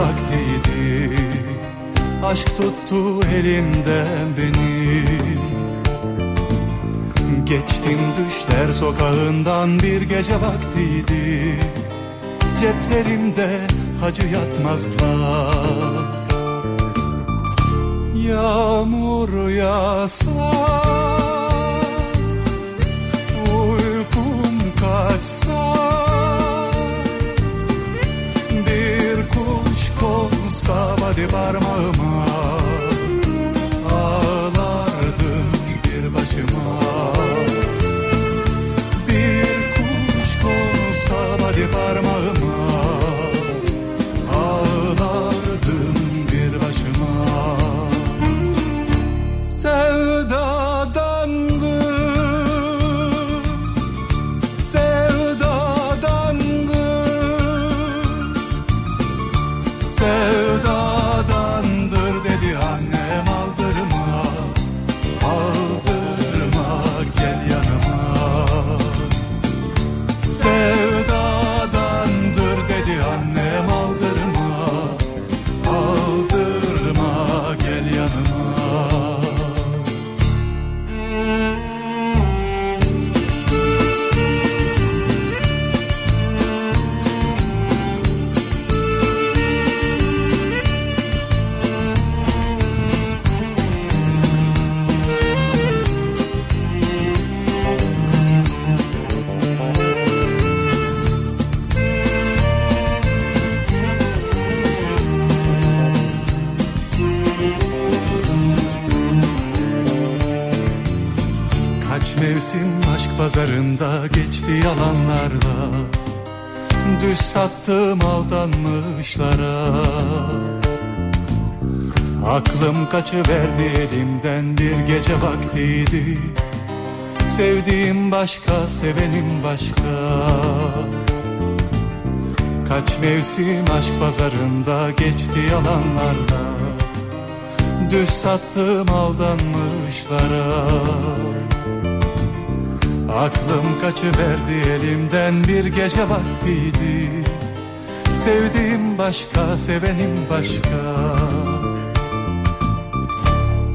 vaktiydi. Aşk tuttu elimden beni. Geçtim düşler sokağından bir gece vaktiydi. Ceplerimde hacı yatmazlar. Yağmur yağsa konsa pazarında geçti yalanlarla. Düz sattım aldanmışlara. Aklım kaçıverdi elimden bir gece vaktiydi. Sevdiğim başka, sevenim başka. Kaç mevsim aşk pazarında geçti yalanlarla. Düz sattım aldanmışlara Aklım kaçıverdi elimden bir gece vaktiydi. Sevdiğim başka, sevenim başka.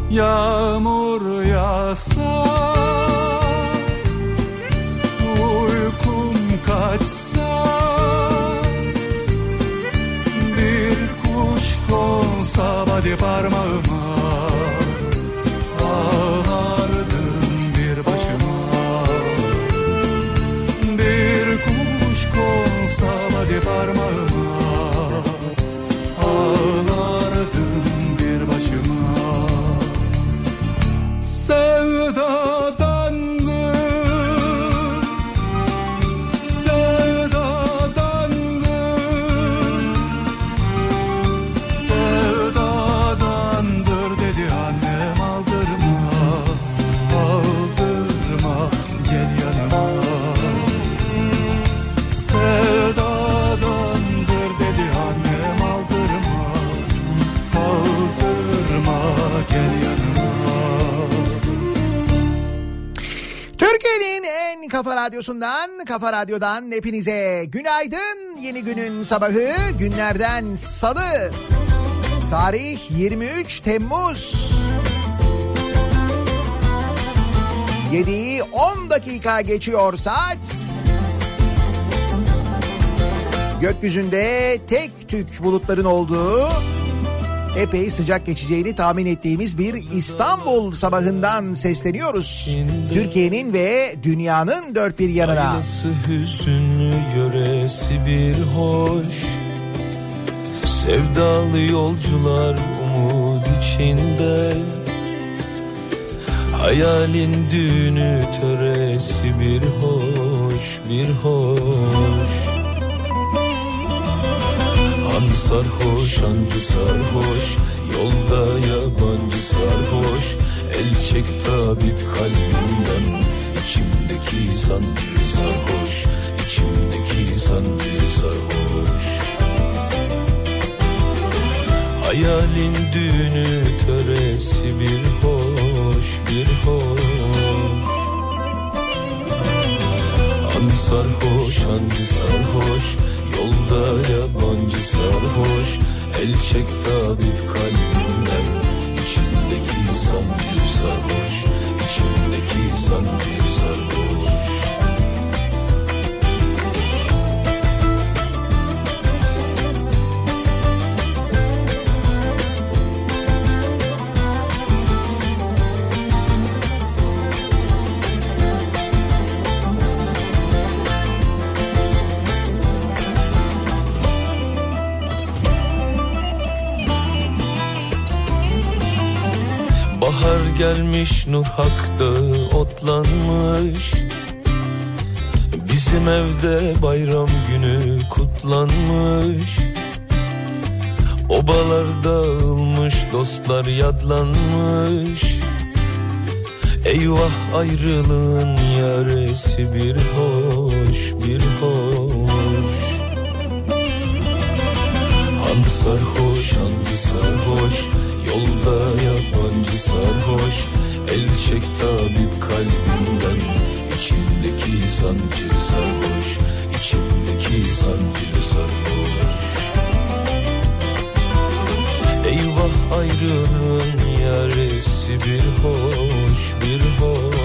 Yağmur yağsa Uykum kaçsa Bir kuş konsa hadi parmağıma radyosundan, kafa radyodan hepinize günaydın. Yeni günün sabahı günlerden salı. Tarih 23 Temmuz. 7'yi 10 dakika geçiyor saat. Gökyüzünde tek tük bulutların olduğu epey sıcak geçeceğini tahmin ettiğimiz bir İstanbul sabahından sesleniyoruz. Türkiye'nin ve dünyanın dört bir yanına. Ailesi hüzünlü yöresi bir hoş Sevdalı yolcular umut içinde Hayalin düğünü töresi bir hoş bir hoş Han sarhoş hancı sarhoş Yolda yabancı sarhoş. El çek tabip kalbimden İçimdeki sancı sarhoş İçimdeki sancı sarhoş. Hayalin düğünü töresi bir hoş bir hoş. An sarhoş hancı sarhoş Yolda yabancı sarhoş El çek tabip kalbimden İçimdeki sancı sarhoş İçimdeki sancı sarhoş gelmiş Nur Hak'ta otlanmış. Bizim evde bayram günü kutlanmış. Obalar dağılmış dostlar yadlanmış. Eyvah ayrılığın yaresi bir hoş bir hoş. Hangi sarhoş hangi sarhoş Yolda yabancı sarhoş El çek tabip kalbimden İçimdeki sancı sarhoş İçimdeki sancı sarhoş. Eyvah ayrılığın yaresi bir hoş bir hoş.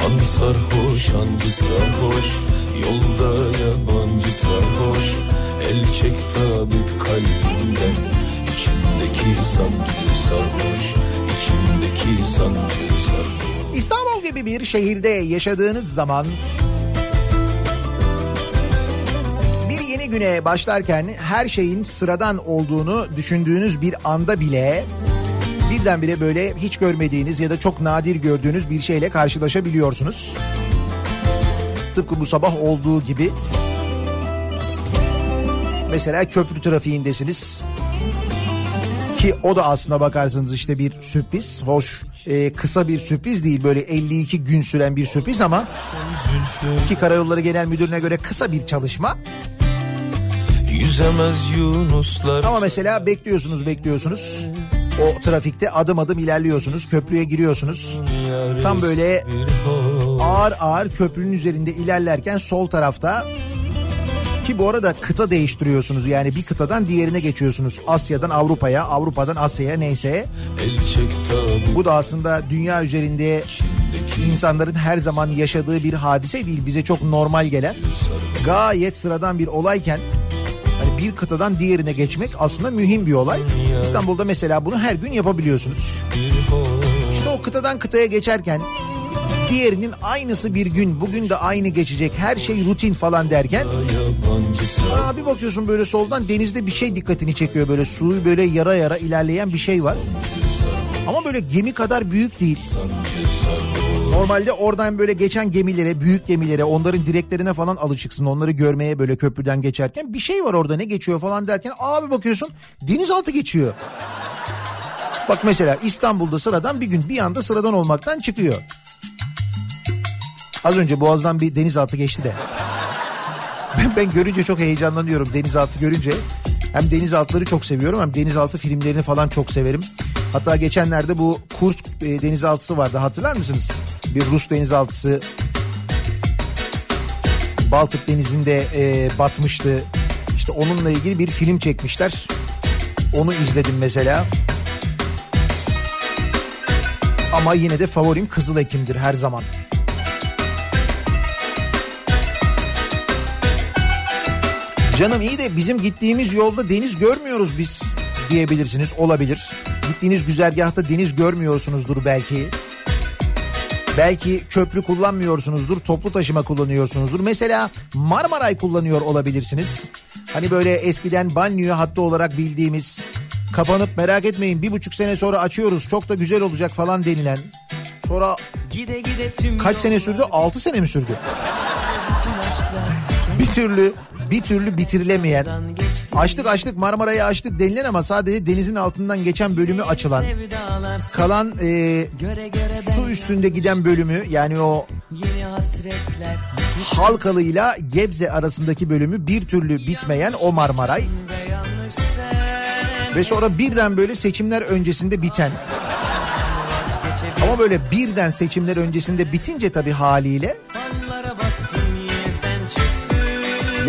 Hangi sarhoş hangi sarhoş? Yolda yabancı sarhoş El çek tabip kalbimden İçimdeki sancı sarhoş İçimdeki sancı sarhoş İstanbul gibi bir şehirde yaşadığınız zaman bir yeni güne başlarken her şeyin sıradan olduğunu düşündüğünüz bir anda bile birdenbire böyle hiç görmediğiniz ya da çok nadir gördüğünüz bir şeyle karşılaşabiliyorsunuz. Tıpkı bu sabah olduğu gibi. Mesela köprü trafiğindesiniz. Ki o da aslına bakarsanız işte bir sürpriz. Hoş e, kısa bir sürpriz değil böyle 52 gün süren bir sürpriz ama ki Karayolları Genel Müdürü'ne göre kısa bir çalışma. Yüzemez yunuslar Ama mesela bekliyorsunuz bekliyorsunuz. O trafikte adım adım ilerliyorsunuz. Köprüye giriyorsunuz. Tam böyle ağır ağır köprünün üzerinde ilerlerken sol tarafta ki bu arada kıta değiştiriyorsunuz. Yani bir kıtadan diğerine geçiyorsunuz. Asya'dan Avrupa'ya, Avrupa'dan Asya'ya neyse. Bu da aslında dünya üzerinde insanların her zaman yaşadığı bir hadise değil. Bize çok normal gelen gayet sıradan bir olayken hani bir kıtadan diğerine geçmek aslında mühim bir olay. İstanbul'da mesela bunu her gün yapabiliyorsunuz. İşte o kıtadan kıtaya geçerken diğerinin aynısı bir gün bugün de aynı geçecek her şey rutin falan derken aa bir bakıyorsun böyle soldan denizde bir şey dikkatini çekiyor böyle suyu böyle yara yara ilerleyen bir şey var. Ama böyle gemi kadar büyük değil. Normalde oradan böyle geçen gemilere, büyük gemilere, onların direklerine falan alışıksın. Onları görmeye böyle köprüden geçerken bir şey var orada ne geçiyor falan derken abi bakıyorsun denizaltı geçiyor. Bak mesela İstanbul'da sıradan bir gün bir anda sıradan olmaktan çıkıyor. Az önce Boğaz'dan bir denizaltı geçti de. Ben, ben görünce çok heyecanlanıyorum denizaltı görünce. Hem denizaltıları çok seviyorum hem denizaltı filmlerini falan çok severim. Hatta geçenlerde bu Kursk e, denizaltısı vardı hatırlar mısınız? Bir Rus denizaltısı Baltık denizinde e, batmıştı. İşte onunla ilgili bir film çekmişler. Onu izledim mesela. Ama yine de favorim Kızıl Ekim'dir her zaman. Canım iyi de bizim gittiğimiz yolda deniz görmüyoruz biz diyebilirsiniz olabilir. Gittiğiniz güzergahta deniz görmüyorsunuzdur belki. Belki köprü kullanmıyorsunuzdur, toplu taşıma kullanıyorsunuzdur. Mesela Marmaray kullanıyor olabilirsiniz. Hani böyle eskiden banyo hattı olarak bildiğimiz kapanıp merak etmeyin bir buçuk sene sonra açıyoruz çok da güzel olacak falan denilen. Sonra Gide gide kaç sene sürdü? Altı sene mi sürdü? Bir türlü bir türlü bitirilemeyen açtık açtık Marmara'yı açtık denilen ama sadece denizin altından geçen bölümü açılan kalan e, su üstünde giden bölümü yani o hasretler. Halkalı'yla Gebze arasındaki bölümü bir türlü bitmeyen o Marmaray. Ve sonra birden böyle seçimler öncesinde biten. Ama böyle birden seçimler öncesinde bitince tabii haliyle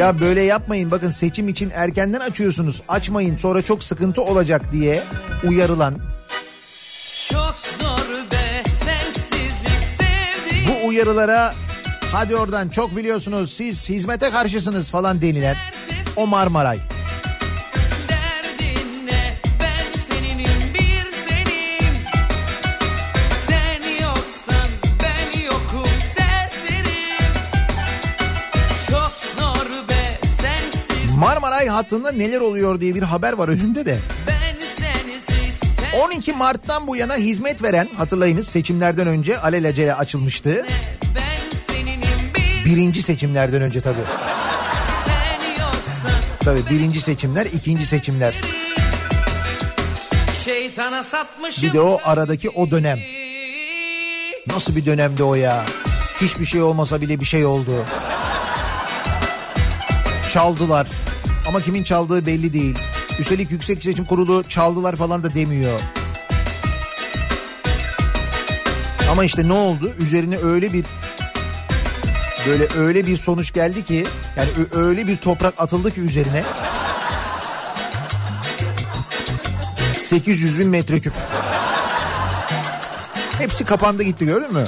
ya böyle yapmayın. Bakın seçim için erkenden açıyorsunuz. Açmayın sonra çok sıkıntı olacak diye uyarılan. Be bu uyarılara hadi oradan çok biliyorsunuz siz hizmete karşısınız falan denilen o Marmaray. Marmaray hattında neler oluyor diye bir haber var önümde de. ben sensiz sen 12 Mart'tan bu yana hizmet veren hatırlayınız seçimlerden önce alelacele açılmıştı. Birinci seçimlerden önce tabii. Tabii birinci seçimler, ikinci seçimler. Bir de o aradaki o dönem. Nasıl bir dönemdi o ya? Hiçbir şey olmasa bile bir şey oldu. Çaldılar. Ama kimin çaldığı belli değil. Üstelik Yüksek Seçim Kurulu çaldılar falan da demiyor. Ama işte ne oldu? Üzerine öyle bir böyle öyle bir sonuç geldi ki yani öyle bir toprak atıldı ki üzerine 800 bin metreküp. Hepsi kapandı gitti gördün mü?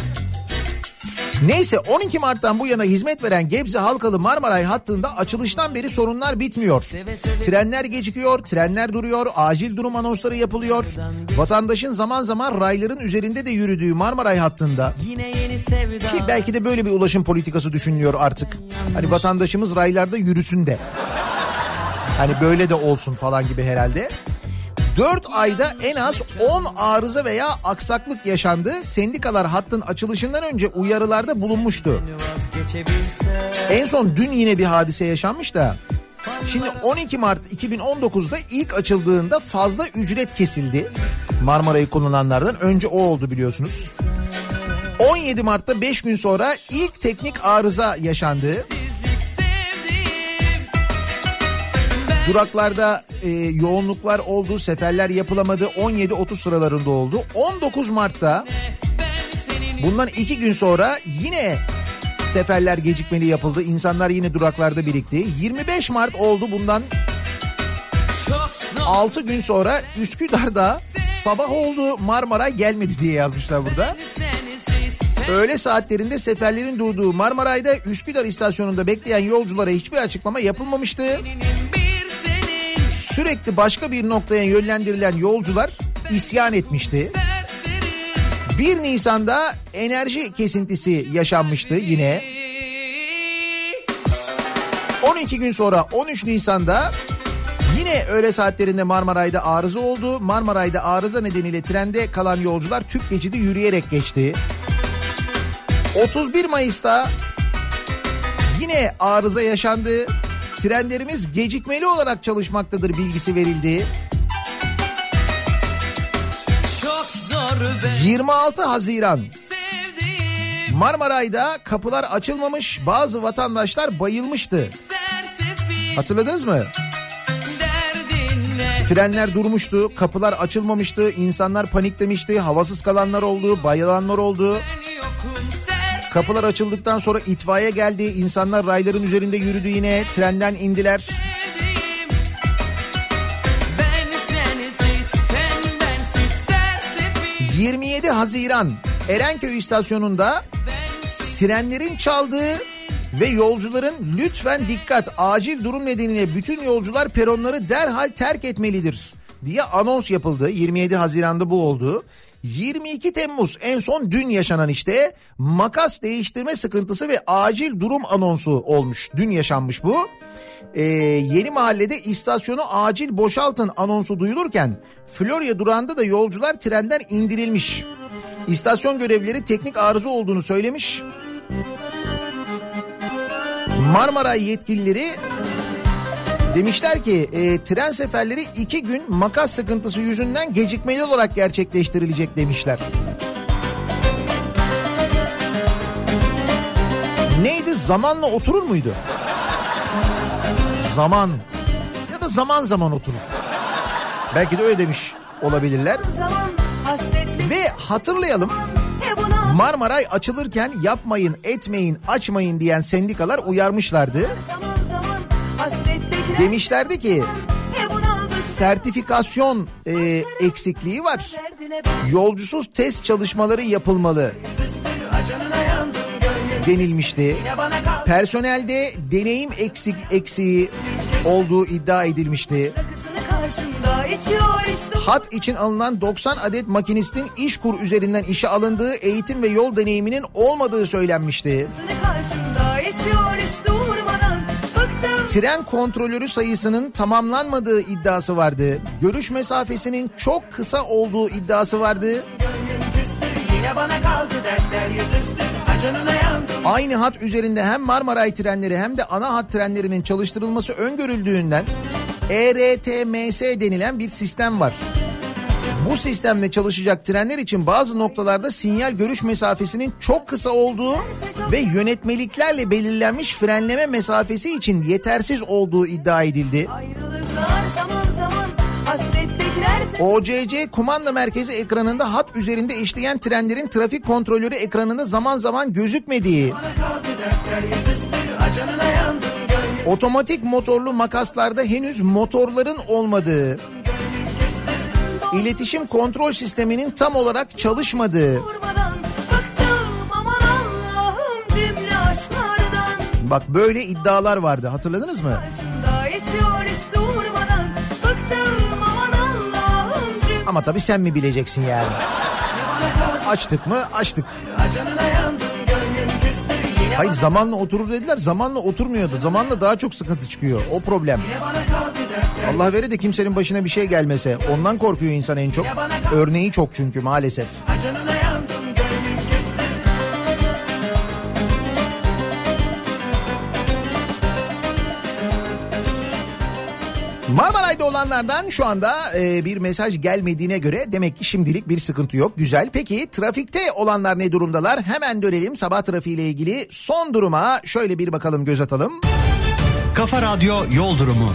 Neyse 12 Mart'tan bu yana hizmet veren Gebze Halkalı Marmaray hattında açılıştan beri sorunlar bitmiyor. Trenler gecikiyor, trenler duruyor, acil durum anonsları yapılıyor. Vatandaşın zaman zaman rayların üzerinde de yürüdüğü Marmaray hattında ki belki de böyle bir ulaşım politikası düşünülüyor artık. Hani vatandaşımız raylarda yürüsün de. Hani böyle de olsun falan gibi herhalde. 4 ayda en az 10 arıza veya aksaklık yaşandı. Sendikalar hattın açılışından önce uyarılarda bulunmuştu. En son dün yine bir hadise yaşanmış da. Şimdi 12 Mart 2019'da ilk açıldığında fazla ücret kesildi. Marmara'yı kullananlardan önce o oldu biliyorsunuz. 17 Mart'ta 5 gün sonra ilk teknik arıza yaşandı. Duraklarda e, yoğunluklar oldu, seferler yapılamadı. 17-30 sıralarında oldu. 19 Mart'ta bundan iki gün sonra yine seferler gecikmeli yapıldı. İnsanlar yine duraklarda birikti. 25 Mart oldu bundan Çok zor 6 gün sonra Üsküdar'da sabah oldu Marmara gelmedi diye yazmışlar burada. Öğle saatlerinde seferlerin durduğu Marmaray'da Üsküdar istasyonunda bekleyen yolculara hiçbir açıklama yapılmamıştı. Sürekli başka bir noktaya yönlendirilen yolcular isyan etmişti. serserim 1 Nisan'da enerji kesintisi yaşanmıştı yine. 12 gün sonra 13 Nisan'da yine öğle saatlerinde Marmaray'da arıza oldu. Marmaray'da arıza nedeniyle trende kalan yolcular tüp geçidi yürüyerek geçti. 31 Mayıs'ta yine arıza yaşandı. Trenlerimiz gecikmeli olarak çalışmaktadır bilgisi verildi. Çok zor be 26 Haziran Marmaray'da kapılar açılmamış bazı vatandaşlar bayılmıştı. Hatırladınız mı? Trenler durmuştu, kapılar açılmamıştı, insanlar paniklemişti, havasız kalanlar oldu, bayılanlar oldu. Kapılar açıldıktan sonra itfaiye geldi, insanlar rayların üzerinde yürüdü yine, trenden indiler. Sensiz sen bensiz sersefil 27 Haziran Erenköy istasyonunda sirenlerin çaldığı ve yolcuların lütfen dikkat acil durum nedeniyle bütün yolcular peronları derhal terk etmelidir diye anons yapıldı. 27 Haziran'da bu oldu. 22 Temmuz en son dün yaşanan işte makas değiştirme sıkıntısı ve acil durum anonsu olmuş. Dün yaşanmış bu. Ee, yeni mahallede istasyonu acil boşaltın anonsu duyulurken Florya durağında da yolcular trenden indirilmiş. İstasyon görevlileri teknik arıza olduğunu söylemiş. Marmaray yetkilileri Demişler ki e, tren seferleri iki gün makas sıkıntısı yüzünden gecikmeli olarak gerçekleştirilecek demişler. Neydi zamanla oturur muydu? Zaman ya da zaman zaman oturur. Belki de öyle demiş olabilirler. Ve hatırlayalım buna Marmaray açılırken yapmayın, etmeyin, açmayın diyen sendikalar uyarmışlardı. zaman Demişlerdi ki sertifikasyon e, eksikliği var. Yolcusuz test çalışmaları yapılmalı denilmişti. Personelde deneyim eksik eksiği olduğu iddia edilmişti. Hat için alınan 90 adet makinistin İşkur üzerinden işe alındığı eğitim ve yol deneyiminin olmadığı söylenmişti. karşımda içiyor hiç Tren kontrolörü sayısının tamamlanmadığı iddiası vardı. Görüş mesafesinin çok kısa olduğu iddiası vardı. Aynı hat üzerinde hem Marmaray trenleri hem de ana hat trenlerinin çalıştırılması öngörüldüğünden ERTMS denilen bir sistem var. Bu sistemle çalışacak trenler için bazı noktalarda sinyal görüş mesafesinin çok kısa olduğu ve yönetmeliklerle belirlenmiş frenleme mesafesi için yetersiz olduğu iddia edildi. zaman zaman OCC kumanda merkezi ekranında hat üzerinde işleyen trenlerin trafik kontrolörü ekranında zaman zaman gözükmediği, otomatik motorlu makaslarda henüz motorların olmadığı, iletişim kontrol sisteminin tam olarak çalışmadığı, bak böyle iddialar vardı hatırladınız mı? Ama tabii sen mi bileceksin yani? Açtık mı? Açtık. Yine Hayır zamanla oturur dediler. Zamanla oturmuyordu. Zamanla daha çok sıkıntı çıkıyor. O problem. bana kaldı dertler Allah verir de kimsenin başına bir şey gelmese. Ondan korkuyor insan en çok. Örneği çok çünkü maalesef. Marmaray'da olanlardan şu anda e, bir mesaj gelmediğine göre demek ki şimdilik bir sıkıntı yok. Güzel. Peki trafikte olanlar ne durumdalar? Hemen dönelim sabah trafiğiyle ilgili son duruma şöyle bir bakalım göz atalım. Kafa Radyo Yol Durumu.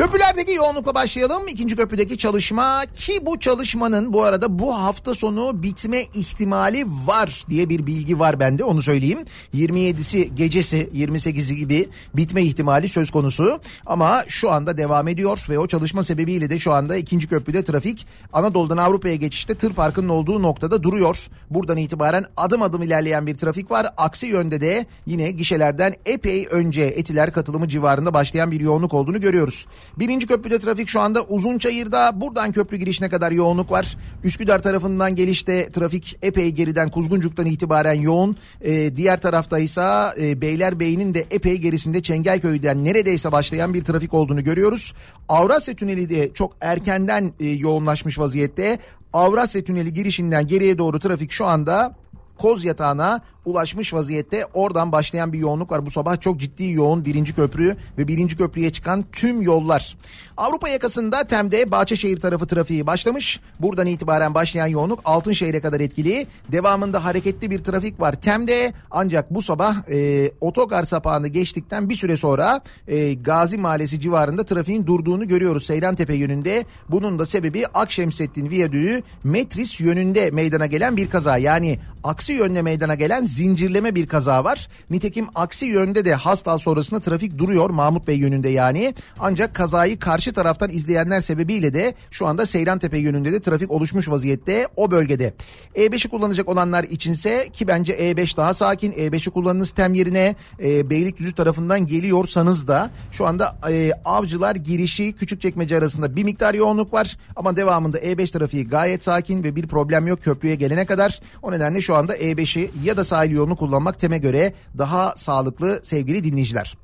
Köprülerdeki yoğunlukla başlayalım. İkinci köprüdeki çalışma ki bu çalışmanın bu arada bu hafta sonu bitme ihtimali var diye bir bilgi var bende onu söyleyeyim. 27'si gecesi 28'i gibi bitme ihtimali söz konusu ama şu anda devam ediyor ve o çalışma sebebiyle de şu anda ikinci köprüde trafik Anadolu'dan Avrupa'ya geçişte tır parkının olduğu noktada duruyor. Buradan itibaren adım adım ilerleyen bir trafik var. Aksi yönde de yine gişelerden epey önce Etiler katılımı civarında başlayan bir yoğunluk olduğunu görüyoruz. Birinci köprüde trafik şu anda Uzunçayır'da buradan köprü girişine kadar yoğunluk var. Üsküdar tarafından gelişte trafik epey geriden Kuzguncuk'tan itibaren yoğun. Ee, diğer tarafta ise e, Beylerbeyi'nin de epey gerisinde Çengelköy'den neredeyse başlayan bir trafik olduğunu görüyoruz. Avrasya Tüneli de çok erkenden e, yoğunlaşmış vaziyette. Avrasya Tüneli girişinden geriye doğru trafik şu anda Koz Yatağı'na ulaşmış vaziyette. Oradan başlayan bir yoğunluk var. Bu sabah çok ciddi yoğun birinci köprü ve birinci köprüye çıkan tüm yollar. Avrupa yakasında Tem'de Bahçeşehir tarafı trafiği başlamış. Buradan itibaren başlayan yoğunluk Altınşehir'e kadar etkili. Devamında hareketli bir trafik var Tem'de. Ancak bu sabah e, otogar sapağını geçtikten bir süre sonra e, Gazi Mahallesi civarında trafiğin durduğunu görüyoruz Seyrantepe yönünde. Bunun da sebebi Akşemsettin Viyadüğü Metris yönünde meydana gelen bir kaza. Yani aksi yönde meydana gelen zincirleme bir kaza var. Nitekim aksi yönde de Hastal sonrasında trafik duruyor Mahmut Bey yönünde yani. Ancak kazayı karşı taraftan izleyenler sebebiyle de şu anda Seyrantepe yönünde de trafik oluşmuş vaziyette o bölgede. E5'i kullanacak olanlar içinse ki bence E5 daha sakin. E5'i kullanınız tem yerine e, Beylikdüzü tarafından geliyorsanız da şu anda e, Avcılar girişi Küçükçekmece arasında bir miktar yoğunluk var. Ama devamında E5 trafiği gayet sakin ve bir problem yok köprüye gelene kadar. O nedenle şu anda E5'i ya da sahil yolunu kullanmak teme göre daha sağlıklı sevgili dinleyiciler.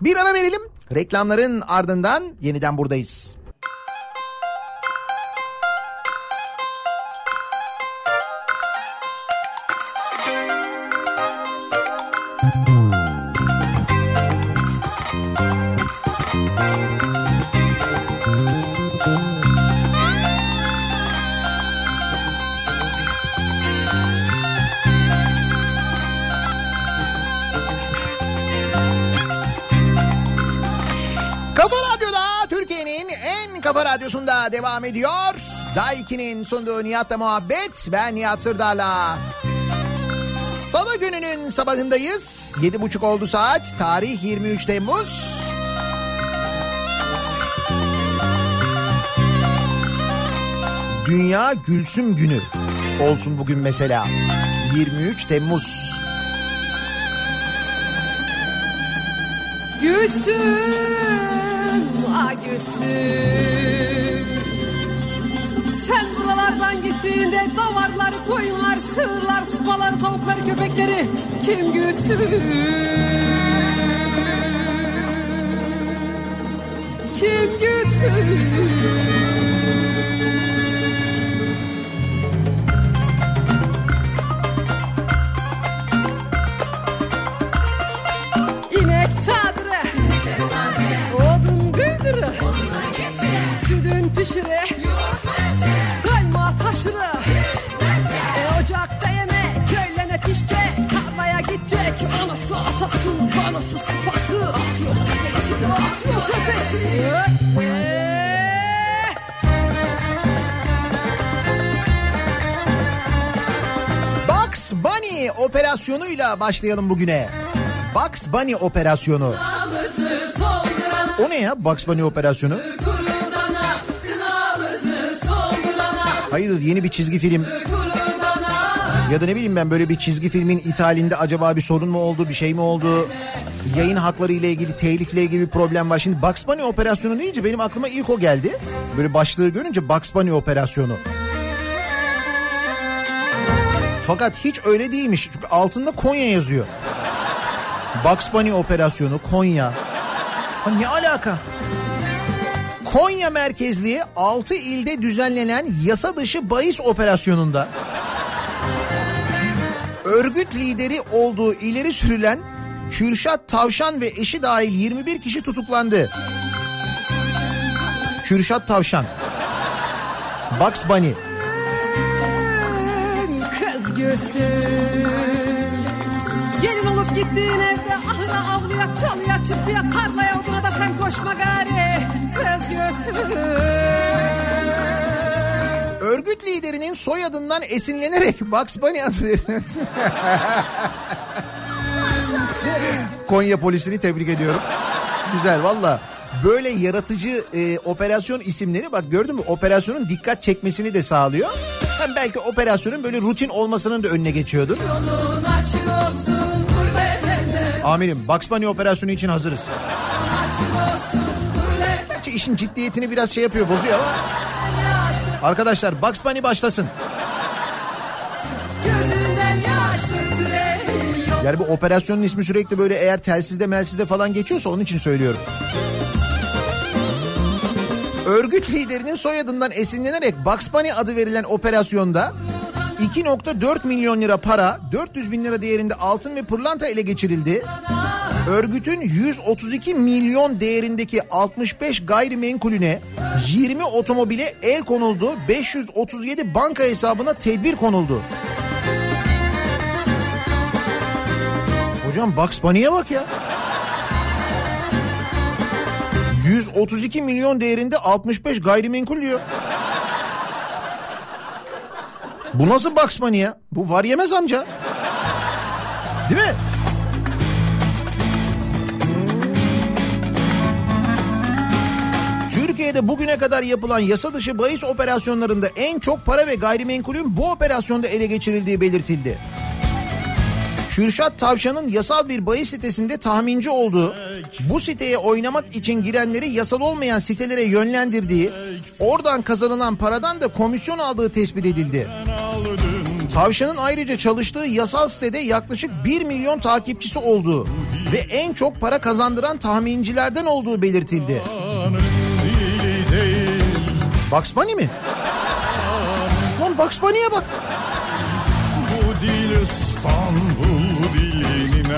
Bir ara verelim. Reklamların ardından yeniden buradayız. Kafa Radyosu'nda devam ediyor. Daiki'nin sunduğu Nihat'la muhabbet. Ben Nihat Sırdar'la. Salı gününün sabahındayız. Yedi buçuk oldu saat. Tarih 23 Temmuz. Dünya Gülsüm Günü olsun bugün mesela. 23 Temmuz. Gülsüm, ah Gülsüm Sen buralardan gittiğinde davarlar, koyunlar, sığırlar, sıpalar, tavukları, köpekleri kim gütsün? Kim gütsün? Gıydırı Sütün pişiri Kayma taşırı e, Ocakta yemek Köylene pişecek Tarlaya gidecek Anası atası Kanası sıpası Atıyor tepesi Atıyor tepesi Eh. Bugs Bunny operasyonuyla başlayalım bugüne. Bugs Bunny operasyonu. Solduran O ne ya Bugs Bunny operasyonu? Hayırdır yeni bir çizgi film ya da ne bileyim ben böyle bir çizgi filmin ithalinde acaba bir sorun mu oldu bir şey mi oldu? Yayın hakları ile ilgili telifle ilgili bir problem var. Şimdi Bugs Bunny operasyonu deyince benim aklıma ilk o geldi. Böyle başlığı görünce Bugs Bunny operasyonu. Fakat hiç öyle değilmiş. Çünkü altında Konya yazıyor. Bugs Bunny operasyonu Konya. Ne alaka? Konya merkezli 6 ilde düzenlenen yasa dışı bahis operasyonunda örgüt lideri olduğu ileri sürülen Kürşat Tavşan ve eşi dahil 21 kişi tutuklandı. Kürşat Tavşan. Bugs Bunny. Kız göğsüm Gelin olup gittiğin evde ahıra avluya çalıya çırpıya tarlaya oduna da sen koşma gari Kız göğsüm Örgüt liderinin soyadından esinlenerek Bugs Bunny adı verilen... Konya polisini tebrik ediyorum. Güzel valla. Böyle yaratıcı e, operasyon isimleri bak gördün mü operasyonun dikkat çekmesini de sağlıyor. Hem belki operasyonun böyle rutin olmasının da önüne geçiyordur. Yolun açık olsun Amirim Bugs Bunny operasyonu için hazırız. Gerçi işin ciddiyetini biraz şey yapıyor bozuyor ama. Arkadaşlar Bugs Bunny başlasın. Yani bu operasyonun ismi sürekli böyle eğer telsizde melsizde falan geçiyorsa onun için söylüyorum. Örgüt liderinin soyadından esinlenerek Bugs Bunny adı verilen operasyonda 2.4 milyon lira para, 400 bin lira değerinde altın ve pırlanta ele geçirildi. Örgütün 132 milyon değerindeki 65 gayrimenkulüne 20 otomobile el konuldu. 537 banka hesabına tedbir konuldu. Hocam Bugs Bunny'e bak ya. 132 milyon değerinde 65 gayrimenkul diyor. Bu nasıl Bugs Bunny ya? Bu var yemez amca. Değil mi? Türkiye'de bugüne kadar yapılan yasa dışı bahis operasyonlarında en çok para ve gayrimenkulün bu operasyonda ele geçirildiği belirtildi. Kürşat Tavşan'ın yasal bir bahis sitesinde tahminci olduğu, bu siteye oynamak için girenleri yasal olmayan sitelere yönlendirdiği, oradan kazanılan paradan da komisyon aldığı tespit edildi. Tavşan'ın ayrıca çalıştığı yasal sitede yaklaşık 1 milyon takipçisi olduğu ve en çok para kazandıran tahmincilerden olduğu belirtildi. Bugs Bunny mi? Lan Bugs Bunny'e bak.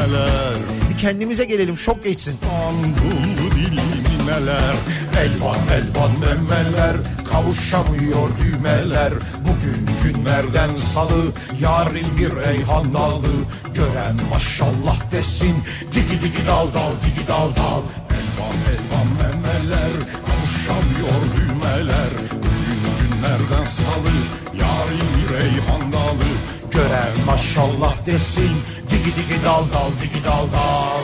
Neler? Bir kendimize gelelim şok geçsin. İstanbul dili neler? Elvan elvan memeler Kavuşamıyor düğmeler. Bugün günlerden salı Yarın bir reyhan dalı. Gören maşallah desin Digi digi dal dal digi dal dal. Elvan elvan memeler Kavuşamıyor düğmeler. Salı Yarim reyhan dalı Gören maşallah desin Digi digi dal dal digi dal dal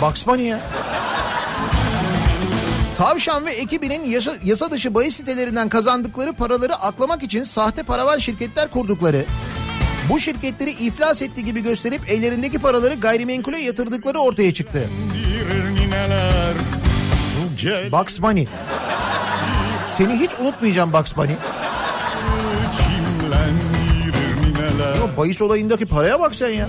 Bugs Bunny ya. Tavşan ve ekibinin yasa, yasa dışı bahis sitelerinden kazandıkları paraları aklamak için sahte paravan şirketler kurdukları, bu şirketleri iflas etti gibi gösterip ellerindeki paraları gayrimenkule yatırdıkları ortaya çıktı. Bugs Bunny. Seni hiç unutmayacağım Bugs Bunny. çimlendirir nineler O bahis olayındaki paraya bak sen ya.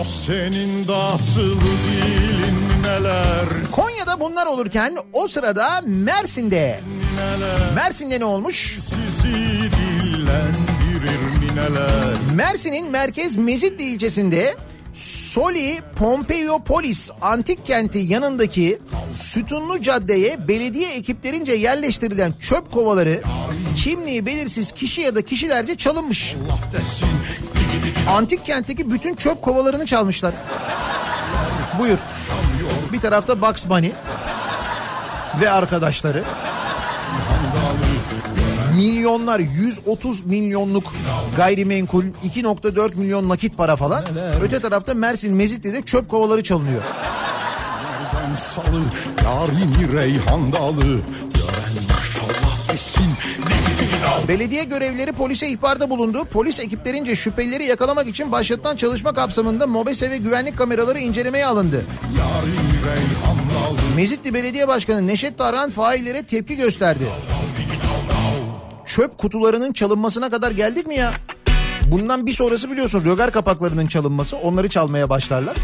O senin dağıtılı dilin nineler Konya'da bunlar olurken o sırada Mersin'de. Mersin'de ne olmuş? Mersin'in merkez Mezitli ilçesinde Soli Pompeiopolis antik kenti yanındaki sütunlu caddeye belediye ekiplerince yerleştirilen çöp kovaları kimliği belirsiz kişi ya da kişilerce çalınmış. Antik kentteki bütün çöp kovalarını çalmışlar. Buyur. Bir tarafta Bugs Bunny ve arkadaşları. Milyonlar 130 milyonluk gayrimenkul 2.4 milyon nakit para falan. Öte tarafta Mersin Mezitli'de çöp kovaları çalınıyor. Salı Yarimi reyhan dalı Gören maşallah desin Belediye görevlileri polise ihbarda bulundu. Polis ekiplerince şüphelileri yakalamak için başlatılan çalışma kapsamında MOBESE ve güvenlik kameraları incelemeye alındı. Mezitli Belediye Başkanı Neşet Tarhan faillere tepki gösterdi. Çöp kutularının çalınmasına kadar geldik mi ya? Bundan bir sonrası biliyorsun rögar kapaklarının çalınması. Onları çalmaya başlarlar.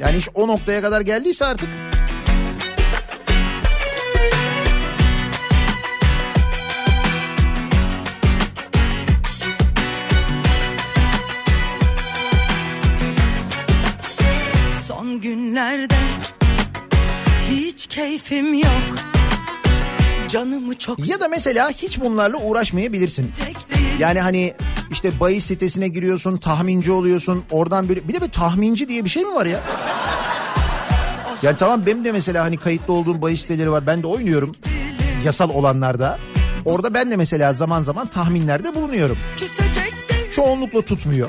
Yani iş o noktaya kadar geldiyse artık. Son günlerde hiç keyfim yok. Canımı çok Ya da mesela hiç bunlarla uğraşmayabilirsin. Yani hani işte bahis sitesine giriyorsun, tahminci oluyorsun. Oradan böyle bir de bir tahminci diye bir şey mi var ya? Yani tamam benim de mesela hani kayıtlı olduğum bahis siteleri var. Ben de oynuyorum. Yasal olanlarda. Orada ben de mesela zaman zaman tahminlerde bulunuyorum. Çoğunlukla tutmuyor.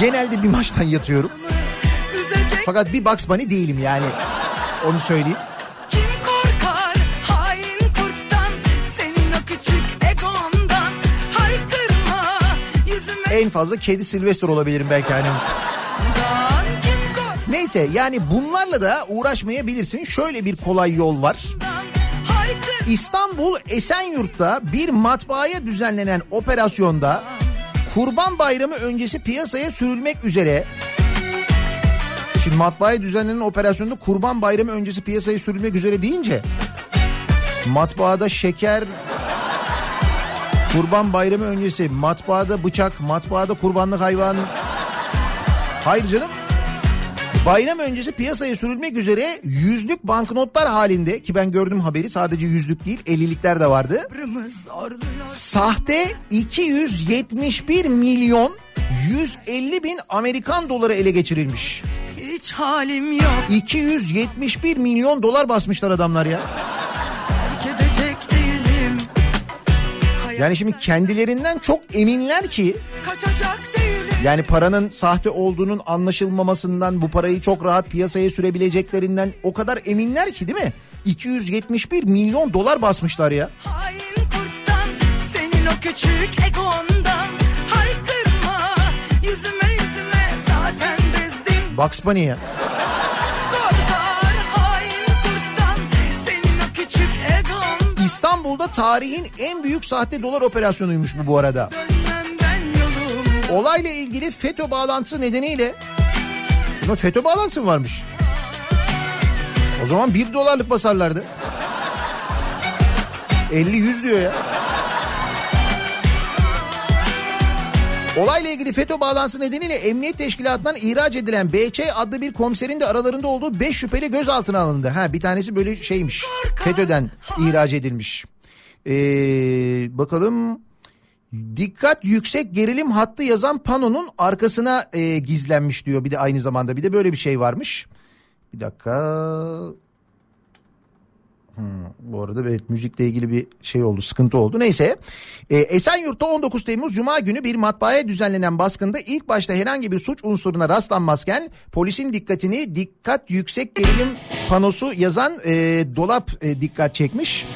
Genelde bir maçtan yatıyorum. Fakat bir Bugs Bunny değilim yani. Onu söyleyeyim. En fazla kedi Sylvester olabilirim belki hani. Neyse yani bunlarla da uğraşmayabilirsin. Şöyle bir kolay yol var. İstanbul Esenyurt'ta bir matbaaya düzenlenen operasyonda Kurban Bayramı öncesi piyasaya sürülmek üzere Şimdi matbaaya düzenlenen operasyonda Kurban Bayramı öncesi piyasaya sürülmek üzere deyince matbaada şeker Kurban Bayramı öncesi matbaada bıçak, matbaada kurbanlık hayvan. Hayır canım. Bayram öncesi piyasaya sürülmek üzere yüzlük banknotlar halinde ki ben gördüm haberi sadece yüzlük değil 50'likler de vardı. Sahte 271 milyon 150 bin Amerikan doları ele geçirilmiş. hiç halim yok 271 milyon dolar basmışlar adamlar ya. Yani şimdi kendilerinden çok eminler ki yani paranın sahte olduğunun anlaşılmamasından bu parayı çok rahat piyasaya sürebileceklerinden o kadar eminler ki değil mi? 271 milyon dolar basmışlar ya. Hain kurttan senin o küçük egondan haykırma yüzüme yüzüme zaten bezdim Bugs Bunny ya. İstanbul'da tarihin en büyük sahte dolar operasyonuymuş bu bu arada. Olayla ilgili FETÖ bağlantısı nedeniyle Buna FETÖ bağlantısı mı varmış? O zaman 1 dolarlık basarlardı. 50-100 diyor ya. Olayla ilgili FETÖ bağlantısı nedeniyle emniyet teşkilatından ihraç edilen BC adlı bir komiserin de aralarında olduğu 5 şüpheli gözaltına alındı. Ha bir tanesi böyle şeymiş. FETÖ'den ihraç edilmiş. Ee, bakalım Dikkat yüksek gerilim hattı yazan panonun arkasına e, gizlenmiş diyor bir de aynı zamanda bir de böyle bir şey varmış. Bir dakika. Hmm, bu arada evet müzikle ilgili bir şey oldu sıkıntı oldu. Neyse ee, Esenyurt'ta 19 Temmuz Cuma günü bir matbaaya düzenlenen baskında ilk başta herhangi bir suç unsuruna rastlanmazken polisin dikkatini dikkat yüksek gerilim panosu yazan e, dolap e, dikkat çekmiş.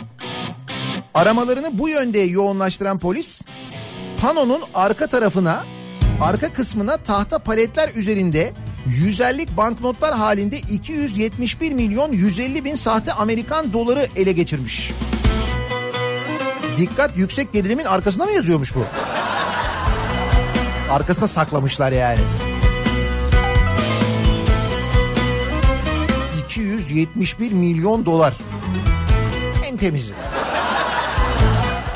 Aramalarını bu yönde yoğunlaştıran polis panonun arka tarafına arka kısmına tahta paletler üzerinde yüzerlik banknotlar halinde 271 milyon 150 bin sahte Amerikan doları ele geçirmiş. Dikkat yüksek gerilimin arkasında mı yazıyormuş bu? Arkasına saklamışlar yani. 271 milyon dolar. En temizi.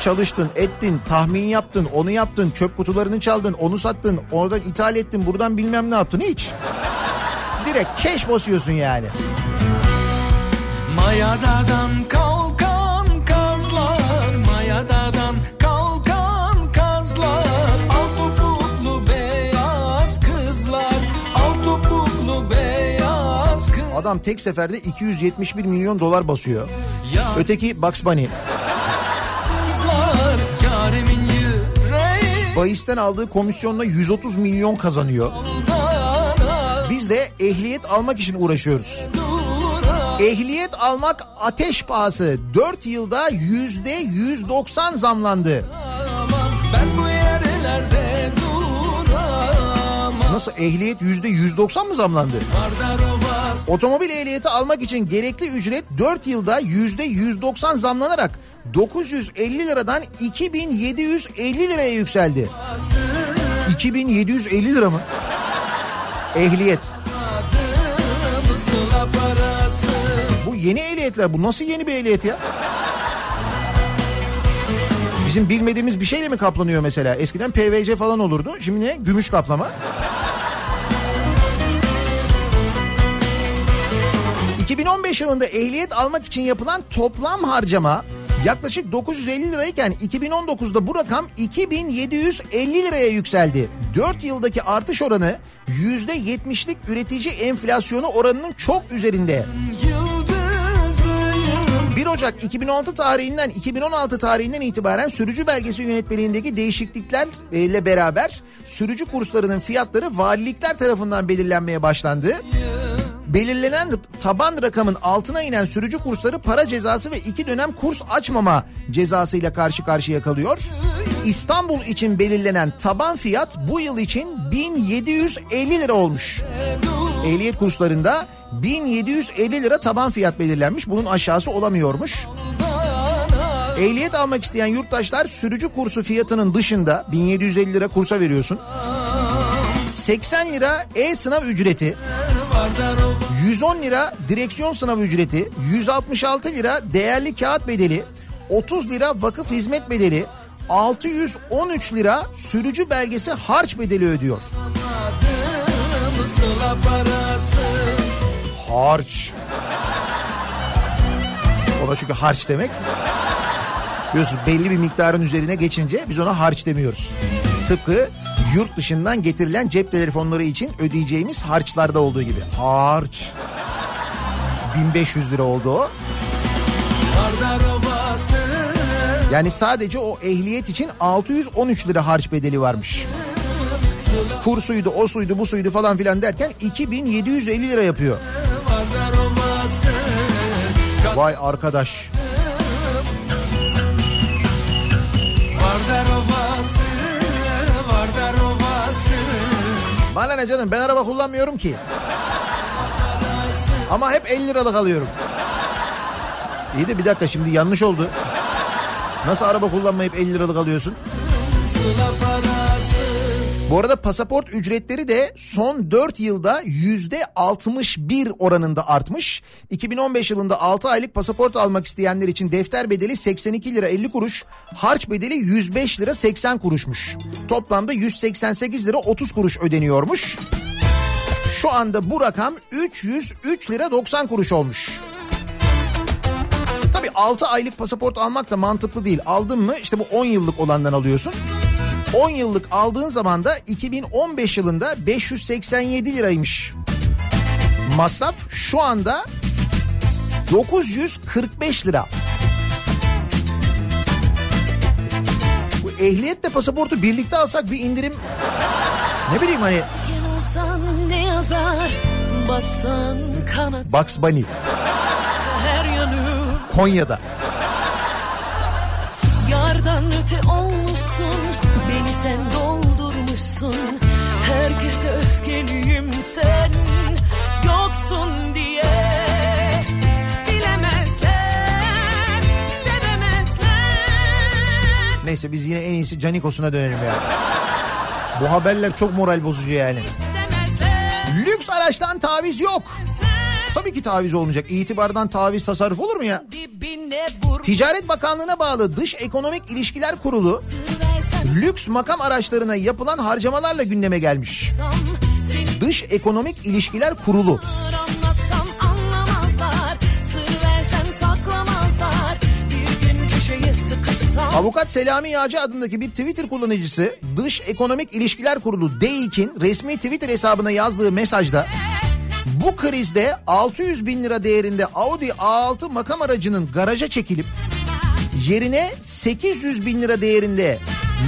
Çalıştın, ettin, tahmin yaptın, onu yaptın, çöp kutularını çaldın, onu sattın, oradan ithal ettin, buradan bilmem ne yaptın hiç. Direkt keş basıyorsun yani. Mayadadan kalkan kazlar Mayadadan kalkan kazlar Al topuklu beyaz kızlar Al topuklu beyaz kızlar Adam tek seferde 271 milyon dolar basıyor. Öteki Bugs Bunny. Yüreği Bahisten aldığı komisyonla 130 milyon kazanıyor. Biz de ehliyet almak için uğraşıyoruz. Ehliyet almak ateş pahası. 4 yılda yüzde 190 zamlandı. Nasıl ehliyet yüzde 190 mı zamlandı? Otomobil ehliyeti almak için gerekli ücret 4 yılda yüzde 190 zamlanarak 950 liradan 2750 liraya yükseldi. 2750 lira mı? Ehliyet. Bu yeni ehliyetler. Bu nasıl yeni bir ehliyet ya? Bizim bilmediğimiz bir şeyle mi kaplanıyor mesela? Eskiden PVC falan olurdu. Şimdi ne? Gümüş kaplama. 2015 yılında ehliyet almak için yapılan toplam harcama yaklaşık 950 lirayken 2019'da bu rakam 2750 liraya yükseldi. 4 yıldaki artış oranı %70'lik üretici enflasyonu oranının çok üzerinde. Yıldızıyım 1 Ocak 2016 tarihinden 2016 tarihinden itibaren sürücü belgesi yönetmeliğindeki değişikliklerle beraber sürücü kurslarının fiyatları valilikler tarafından belirlenmeye başlandı. Belirlenen taban rakamın altına inen sürücü kursları para cezası ve iki dönem kurs açmama cezasıyla karşı karşıya kalıyor. İstanbul için belirlenen taban fiyat bu yıl için 1750 lira olmuş. Ehliyet kurslarında 1750 lira taban fiyat belirlenmiş. Bunun aşağısı olamıyormuş. Ehliyet almak isteyen yurttaşlar sürücü kursu fiyatının dışında 1750 lira kursa veriyorsun. 80 lira e-sınav ücreti, 110 lira direksiyon sınav ücreti, 166 lira değerli kağıt bedeli, 30 lira vakıf hizmet bedeli, 613 lira sürücü belgesi harç bedeli ödüyor. Harç. Ona çünkü harç demek. Biliyorsun belli bir miktarın üzerine geçince biz ona harç demiyoruz. Tıpkı yurt dışından getirilen cep telefonları için ödeyeceğimiz harçlarda olduğu gibi. Harç. 1500 lira oldu o. Yani sadece o ehliyet için 613 lira harç bedeli varmış. Kursuydu, o suydu, bu suydu falan filan derken 2750 lira yapıyor. Vay arkadaş. Bana ne canım ben araba kullanmıyorum ki. Ama hep 50 liralık alıyorum. İyi de bir dakika şimdi yanlış oldu. Nasıl araba kullanmayıp 50 liralık alıyorsun? Bu arada pasaport ücretleri de son 4 yılda yüzde 61 oranında artmış. 2015 yılında 6 aylık pasaport almak isteyenler için defter bedeli 82 lira 50 kuruş, harç bedeli 105 lira 80 kuruşmuş. Toplamda 188 lira 30 kuruş ödeniyormuş. Şu anda bu rakam 303 lira 90 kuruş olmuş. Tabii 6 aylık pasaport almak da mantıklı değil. Aldın mı işte bu 10 yıllık olandan alıyorsun. 10 yıllık aldığın zaman da 2015 yılında 587 liraymış. masraf şu anda 945 lira. Bu ehliyetle pasaportu birlikte alsak bir indirim ne bileyim hani Bugs Bunny Konya'da. Yardan öte Beni sen doldurmuşsun Herkese öfkeliyim sen Yoksun diye Bilemezler Sevemezler Neyse biz yine en iyisi Canikos'una dönelim ya. Bu haberler çok moral bozucu yani. Lüks araçtan taviz yok. Tabii ki taviz olmayacak. İtibardan taviz tasarruf olur mu ya? Ticaret Bakanlığı'na bağlı Dış Ekonomik İlişkiler Kurulu lüks makam araçlarına yapılan harcamalarla gündeme gelmiş. Dış Ekonomik İlişkiler Kurulu. Avukat Selami Yağcı adındaki bir Twitter kullanıcısı Dış Ekonomik İlişkiler Kurulu DEİK'in resmi Twitter hesabına yazdığı mesajda bu krizde 600 bin lira değerinde Audi A6 makam aracının garaja çekilip yerine 800 bin lira değerinde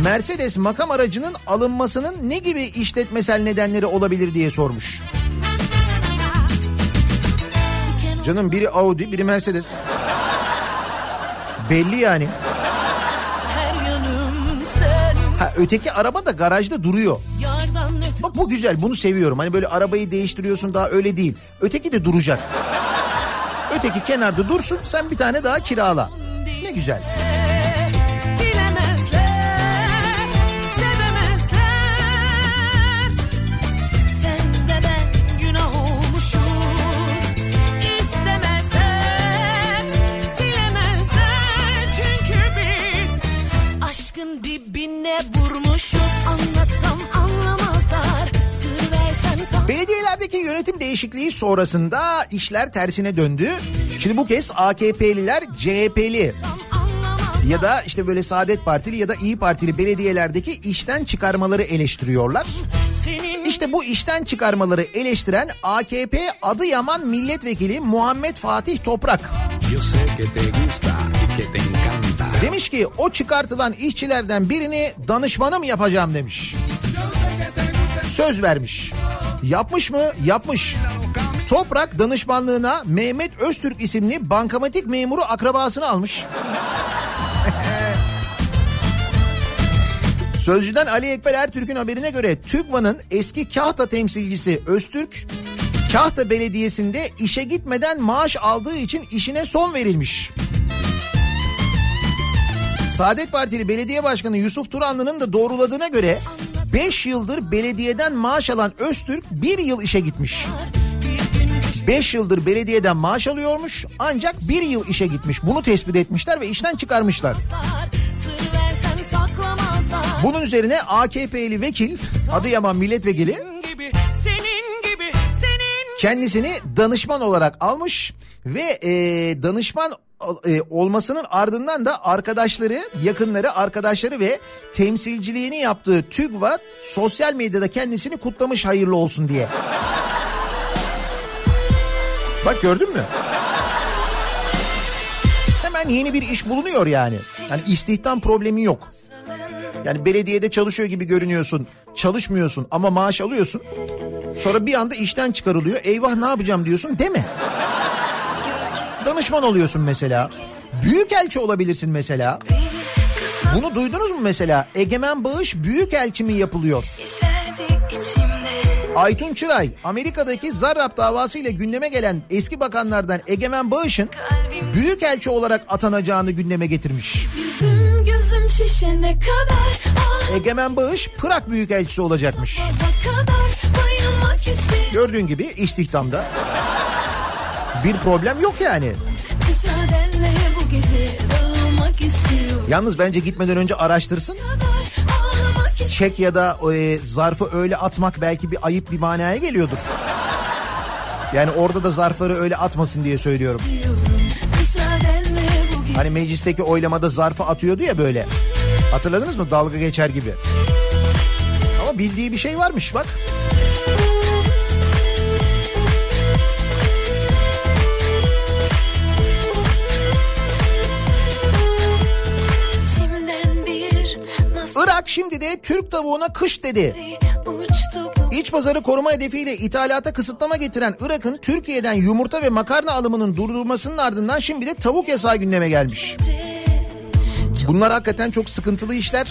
Mercedes makam aracının alınmasının ne gibi işletmesel nedenleri olabilir diye sormuş. Canım biri Audi biri Mercedes. Belli yani. Ha öteki araba da garajda duruyor. Öte Bak bu güzel bunu seviyorum. Hani böyle arabayı değiştiriyorsun daha öyle değil. Öteki de duracak. Öteki kenarda dursun sen bir tane daha kirala. Ne güzel. Belediyelerdeki yönetim değişikliği sonrasında işler tersine döndü. Şimdi bu kez AKP'liler CHP'li ya da işte böyle Saadet Partili ya da İyi Partili belediyelerdeki işten çıkarmaları eleştiriyorlar. İşte bu işten çıkarmaları eleştiren AKP Adıyaman Milletvekili Muhammed Fatih Toprak. Demiş ki o çıkartılan işçilerden birini danışmanım yapacağım demiş. Söz vermiş. Yapmış mı? Yapmış. Toprak danışmanlığına Mehmet Öztürk isimli bankamatik memuru akrabasını almış. Sözcüden Ali Ekber Ertürk'ün haberine göre TÜGVA'nın eski Kahta temsilcisi Öztürk, Kahta Belediyesi'nde işe gitmeden maaş aldığı için işine son verilmiş. Saadet Partili Belediye Başkanı Yusuf Turanlı'nın da doğruladığına göre 5 yıldır belediyeden maaş alan Öztürk 1 yıl işe gitmiş. 5 yıldır belediyeden maaş alıyormuş ancak 1 yıl işe gitmiş. Bunu tespit etmişler ve işten çıkarmışlar. Bunun üzerine AKP'li vekil Adıyaman milletvekili kendisini danışman olarak almış ve e, danışman olmasının ardından da arkadaşları, yakınları, arkadaşları ve temsilciliğini yaptığı TÜGVA sosyal medyada kendisini kutlamış hayırlı olsun diye. Bak gördün mü? Hemen yeni bir iş bulunuyor yani. Yani istihdam problemi yok. Yani belediyede çalışıyor gibi görünüyorsun, çalışmıyorsun ama maaş alıyorsun. Sonra bir anda işten çıkarılıyor. Eyvah ne yapacağım diyorsun deme. Danışman oluyorsun mesela. Büyükelçi olabilirsin mesela. Bunu duydunuz mu mesela? Egemen bağış büyükelçi mi yapılıyor? Aytun Çıray Amerika'daki Zarrab davası ile gündeme gelen eski bakanlardan Egemen Bağış'ın büyükelçi olarak atanacağını gündeme getirmiş. Yüzüm gözüm şişene kadar Egemen Bağış Pırak Büyükelçisi olacakmış. Gördüğün gibi istihdamda bir problem yok yani. Yalnız bence gitmeden önce araştırsın. Çek ya da e, zarfı öyle atmak belki bir ayıp bir manaya geliyordur. Yani orada da zarfları öyle atmasın diye söylüyorum. Hani meclisteki oylamada zarfı atıyordu ya böyle. Hatırladınız mı? Dalga geçer gibi. Ama bildiği bir şey varmış bak. De Türk tavuğuna kış dedi. İç pazarı koruma hedefiyle ithalata kısıtlama getiren Irak'ın Türkiye'den yumurta ve makarna alımının durdurulmasının ardından şimdi de tavuk yasağı gündeme gelmiş. Bunlar hakikaten çok sıkıntılı işler.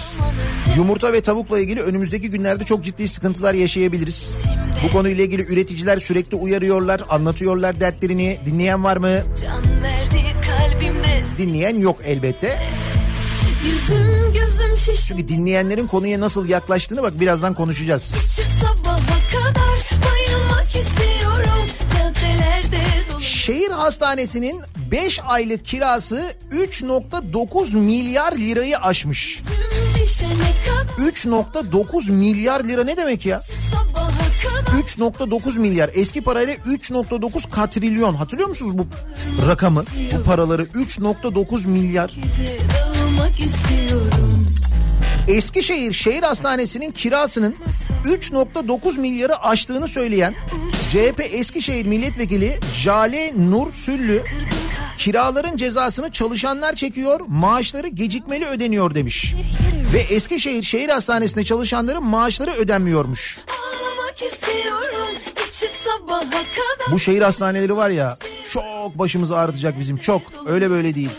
Yumurta ve tavukla ilgili önümüzdeki günlerde çok ciddi sıkıntılar yaşayabiliriz. Bu konuyla ilgili üreticiler sürekli uyarıyorlar, anlatıyorlar dertlerini. Dinleyen var mı? Dinleyen yok elbette. Yüzüm gözüm şiş Çünkü dinleyenlerin konuya nasıl yaklaştığını bak birazdan konuşacağız. Şehir hastanesinin 5 aylık kirası 3.9 milyar lirayı aşmış. Tüm şişene kadar 3.9 milyar lira ne demek ya? sabaha kadar 3.9 milyar. Eski parayla 3.9 katrilyon. Hatırlıyor musunuz bu rakamı? Bu paraları 3.9 milyar. Gece dağılmak istiyorum Eskişehir Şehir Hastanesi'nin kirasının 3.9 milyarı aştığını söyleyen CHP Eskişehir Milletvekili Jale Nur Süllü kiraların cezasını çalışanlar çekiyor maaşları gecikmeli ödeniyor demiş. Ve Eskişehir Şehir Hastanesi'nde çalışanların maaşları ödenmiyormuş. Bu şehir hastaneleri var ya çok başımızı ağrıtacak bizim çok öyle böyle değil.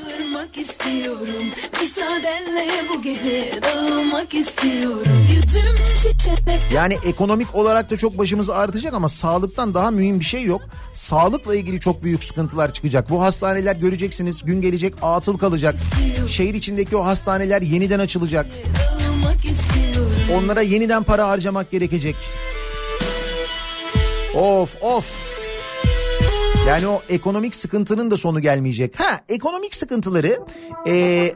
Dağılmak istiyorum Müsaadenle bu gece dağılmak istiyorum Yüzüm şişene Yani ekonomik olarak da çok başımızı ağrıtacak ama sağlıktan daha mühim bir şey yok. Sağlıkla ilgili çok büyük sıkıntılar çıkacak. Bu hastaneler göreceksiniz gün gelecek atıl kalacak. Şehir içindeki o hastaneler yeniden açılacak. Onlara yeniden para harcamak gerekecek. Of of. Yani o ekonomik sıkıntının da sonu gelmeyecek. Ha ekonomik sıkıntıları eee,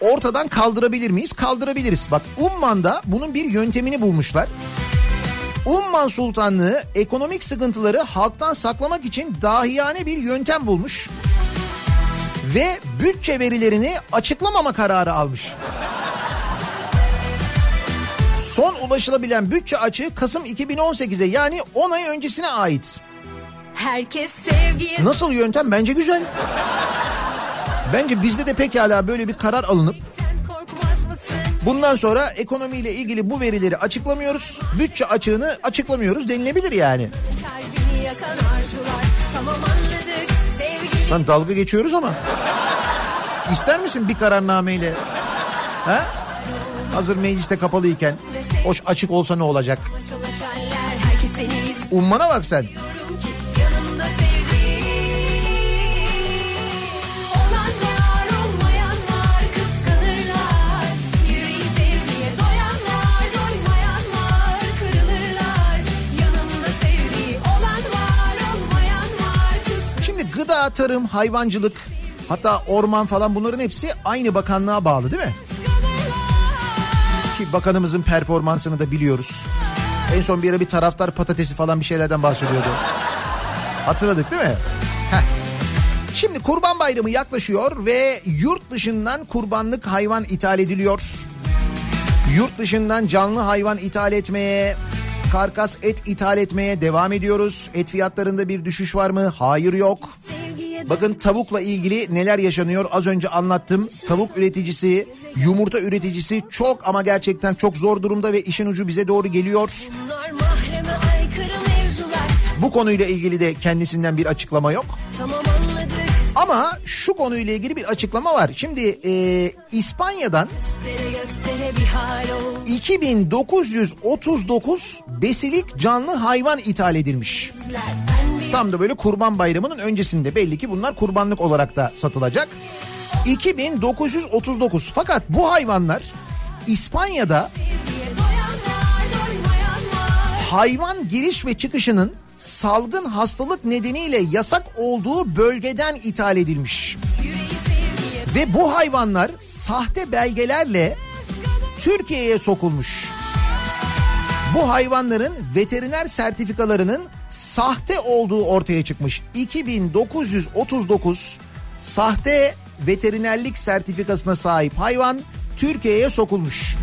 ortadan kaldırabilir miyiz? Kaldırabiliriz. Bak Umman'da bunun bir yöntemini bulmuşlar. Umman Sultanlığı ekonomik sıkıntıları halktan saklamak için dahiyane bir yöntem bulmuş. Ve bütçe verilerini açıklamama kararı almış. Son ulaşılabilen bütçe açığı Kasım 2018'e yani 10 ay öncesine ait. Herkes sevgiye Nasıl yöntem? Bence güzel. Bence bizde de pekala böyle bir karar alınıp bundan sonra ekonomiyle ilgili bu verileri açıklamıyoruz. Bütçe açığını açıklamıyoruz denilebilir yani. Lan dalga geçiyoruz ama. İster misin bir kararnameyle? Ha? Hazır mecliste kapalıyken. Hoş açık olsa ne olacak? Ummana bak sen. gıda, tarım, hayvancılık hatta orman falan bunların hepsi aynı bakanlığa bağlı değil mi? Ki bakanımızın performansını da biliyoruz. En son bir ara bir taraftar patatesi falan bir şeylerden bahsediyordu. Hatırladık değil mi? Heh. Şimdi Kurban Bayramı yaklaşıyor ve yurt dışından kurbanlık hayvan ithal ediliyor. Yurt dışından canlı hayvan ithal etmeye, karkas et ithal etmeye devam ediyoruz. Et fiyatlarında bir düşüş var mı? Hayır yok. Sevgiye Bakın tavukla ilgili neler yaşanıyor az önce anlattım. Tavuk üreticisi, yumurta üreticisi çok ama gerçekten çok zor durumda ve işin ucu bize doğru geliyor. Bu konuyla ilgili de kendisinden bir açıklama yok. Ama şu konuyla ilgili bir açıklama var. Şimdi e, İspanya'dan göstere göstere bir hal ol 2939 besilik canlı hayvan ithal edilmiş. Bir Tam da böyle kurban bayramının öncesinde belli ki bunlar kurbanlık olarak da satılacak. 2939 fakat bu hayvanlar İspanya'da hayvan giriş ve çıkışının salgın hastalık nedeniyle yasak olduğu bölgeden ithal edilmiş. Ve bu hayvanlar sahte belgelerle Türkiye'ye sokulmuş. Bu hayvanların veteriner sertifikalarının sahte olduğu ortaya çıkmış. 2939 sahte veterinerlik sertifikasına sahip hayvan Türkiye'ye sokulmuş.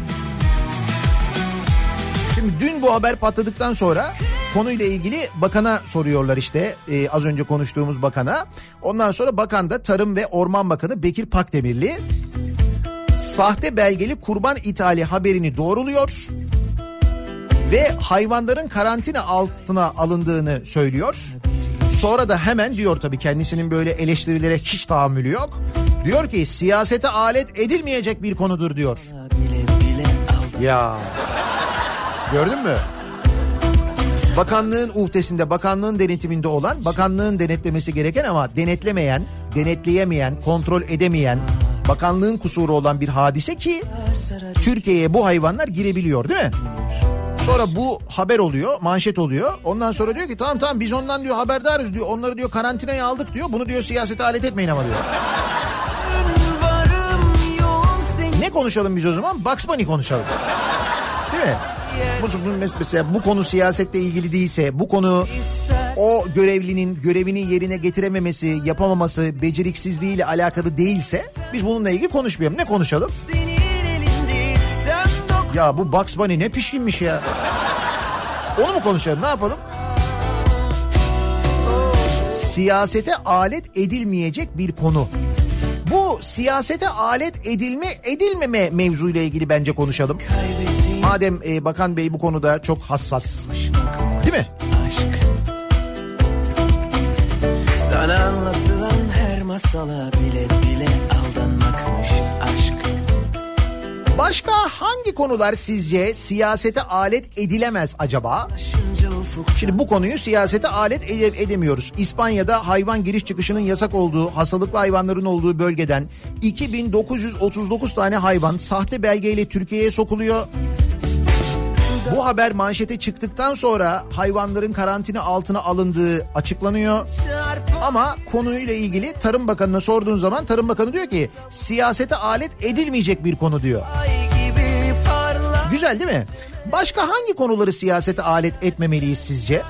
Şimdi dün bu haber patladıktan sonra konuyla ilgili bakana soruyorlar işte e, az önce konuştuğumuz bakana. Ondan sonra bakan da Tarım ve Orman Bakanı Bekir Pakdemirli sahte belgeli kurban ithali haberini doğruluyor ve hayvanların karantina altına alındığını söylüyor. Sonra da hemen diyor tabii kendisinin böyle eleştirilere hiç tahammülü yok. Diyor ki siyasete alet edilmeyecek bir konudur diyor. Ya gördün mü? Bakanlığın uhdesinde, bakanlığın denetiminde olan, bakanlığın denetlemesi gereken ama denetlemeyen, denetleyemeyen, kontrol edemeyen, bakanlığın kusuru olan bir hadise ki Türkiye'ye bu hayvanlar girebiliyor değil mi? Sonra bu haber oluyor, manşet oluyor. Ondan sonra diyor ki tamam tamam biz ondan diyor haberdarız diyor. Onları diyor karantinaya aldık diyor. Bunu diyor siyasete alet etmeyin ama diyor. Ne konuşalım biz o zaman? Bugs Bunny konuşalım. Değil mi? Bu, mesela bu konu siyasetle ilgili değilse, bu konu o görevlinin görevini yerine getirememesi, yapamaması, beceriksizliğiyle alakalı değilse biz bununla ilgili konuşmayalım. Ne konuşalım? Ya bu Bugs Bunny ne pişkinmiş ya. Onu mu konuşalım ne yapalım? Siyasete alet edilmeyecek bir konu. Bu siyasete alet edilme edilmeme mevzuyla ilgili bence konuşalım. Madem e, Bakan Bey bu konuda çok hassas. Değil mi? Sana anlatılan her masala bile bile aldanmakmış aşk. Başka hangi konular sizce siyasete alet edilemez acaba? Şimdi bu konuyu siyasete alet ede- edemiyoruz. İspanya'da hayvan giriş çıkışının yasak olduğu, hastalıklı hayvanların olduğu bölgeden 2939 tane hayvan sahte belgeyle Türkiye'ye sokuluyor. Bu haber manşete çıktıktan sonra hayvanların karantina altına alındığı açıklanıyor. Ama konuyla ilgili Tarım Bakanı'na sorduğun zaman Tarım Bakanı diyor ki siyasete alet edilmeyecek bir konu diyor. Güzel değil mi? Başka hangi konuları siyasete alet etmemeliyiz sizce?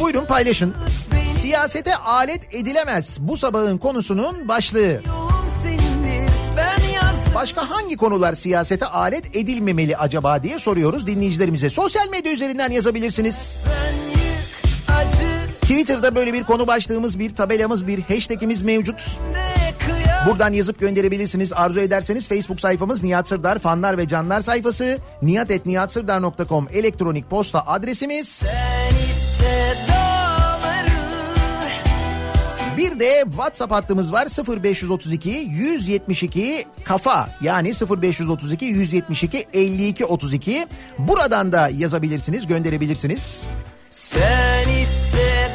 Buyurun paylaşın. Siyasete alet edilemez bu sabahın konusunun başlığı. Başka hangi konular siyasete alet edilmemeli acaba diye soruyoruz dinleyicilerimize. Sosyal medya üzerinden yazabilirsiniz. Twitter'da böyle bir konu başlığımız, bir tabelamız, bir hashtagimiz mevcut. Buradan yazıp gönderebilirsiniz. Arzu ederseniz Facebook sayfamız Nihat Sırdar fanlar ve canlar sayfası. nihatetnihatsırdar.com elektronik posta adresimiz. Bir de WhatsApp hattımız var 0532 172 kafa yani 0532 172 52 32. Buradan da yazabilirsiniz, gönderebilirsiniz. Sen iste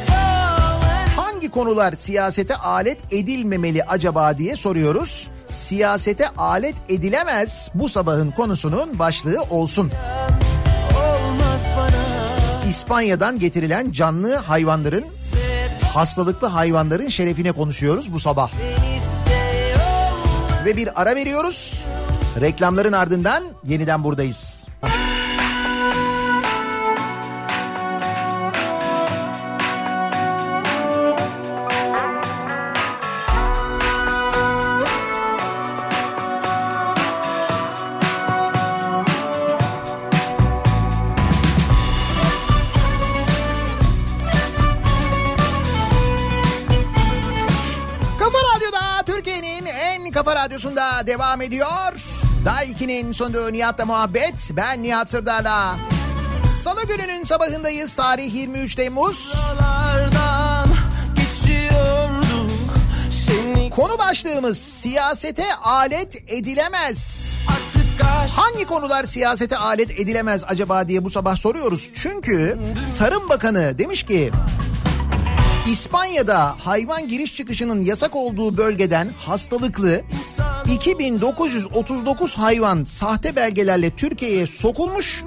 Hangi konular siyasete alet edilmemeli acaba diye soruyoruz. Siyasete alet edilemez bu sabahın konusunun başlığı olsun. olmaz bana. İspanya'dan getirilen canlı hayvanların hastalıklı hayvanların şerefine konuşuyoruz bu sabah. Ve bir ara veriyoruz. Reklamların ardından yeniden buradayız. Kafa radyosunda devam ediyor. Daha 2'nin sonunda Nihat'la muhabbet. Ben Nihat Sırdar'la. Salı gününün sabahındayız. Tarih 23 Temmuz. Konu başlığımız siyasete alet edilemez. Hangi konular siyasete alet edilemez acaba diye bu sabah soruyoruz. Çünkü Tarım Bakanı demiş ki İspanya'da hayvan giriş çıkışının yasak olduğu bölgeden hastalıklı 2939 hayvan sahte belgelerle Türkiye'ye sokulmuş.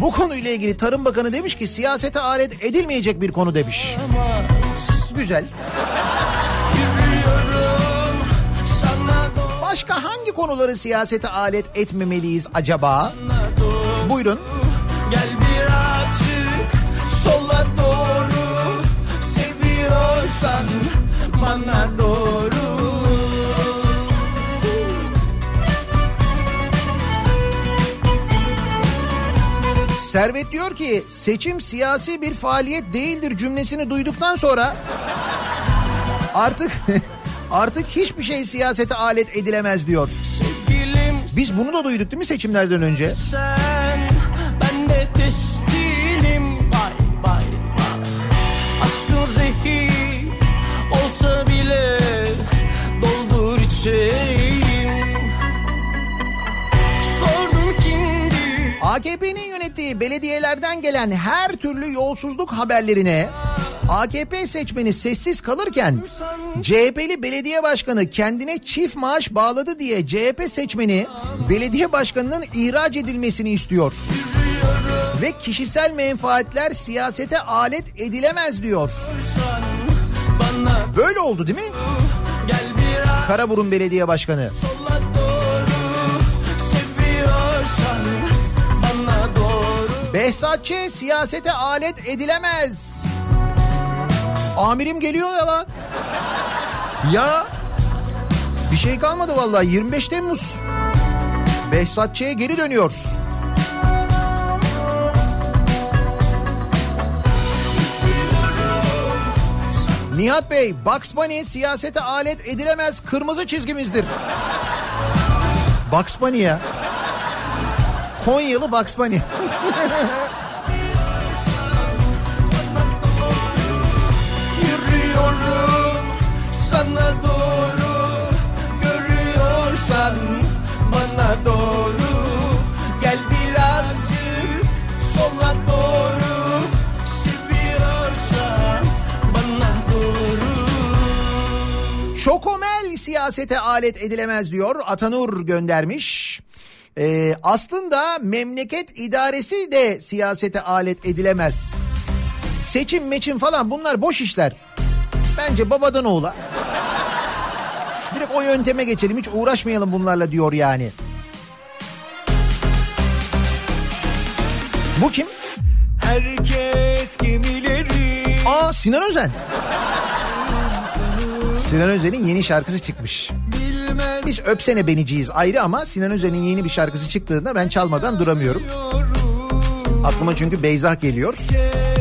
Bu konuyla ilgili Tarım Bakanı demiş ki siyasete alet edilmeyecek bir konu demiş. Güzel. Başka hangi konuları siyasete alet etmemeliyiz acaba? Buyurun. gel birazcık Seviyorsan bana doğru. Servet diyor ki seçim siyasi bir faaliyet değildir cümlesini duyduktan sonra artık Artık hiçbir şey siyasete alet edilemez diyor. Biz bunu da duyduk değil mi seçimlerden önce? sen içeyim Sordun kimdi AKP'nin yönettiği belediyelerden gelen her türlü yolsuzluk haberlerine AKP seçmeni sessiz kalırken CHP'li belediye başkanı kendine çift maaş bağladı diye CHP seçmeni belediye başkanının ihraç edilmesini istiyor. Ve kişisel menfaatler siyasete alet edilemez diyor. Böyle oldu değil mi? gel Karaburun Belediye Başkanı. doğru Seviyorsan bana doğru Behzat Ç. siyasete alet edilemez. Amirim geliyor ya lan. Ya bir şey kalmadı vallahi 25 Temmuz. Behzat Ç'ye geri dönüyor. Nihat Bey, Bugs Bunny siyasete alet edilemez kırmızı çizgimizdir. Bugs Bunny ya. Konyalı Bugs Bunny. Yürüyorum sana doğru Çokomel siyasete alet edilemez diyor. Atanur göndermiş. Ee, aslında memleket idaresi de siyasete alet edilemez. Seçim meçim falan bunlar boş işler. Bence babadan oğula. Direkt o yönteme geçelim hiç uğraşmayalım bunlarla diyor yani. Bu kim? Herkes gemileri Aa Sinan Özen. Sinan Özen'in yeni şarkısı çıkmış. bilmez Biz Öpsene Beniciyiz ayrı ama Sinan Özen'in yeni bir şarkısı çıktığında ben çalmadan duramıyorum. Aklıma çünkü Beyza geliyor.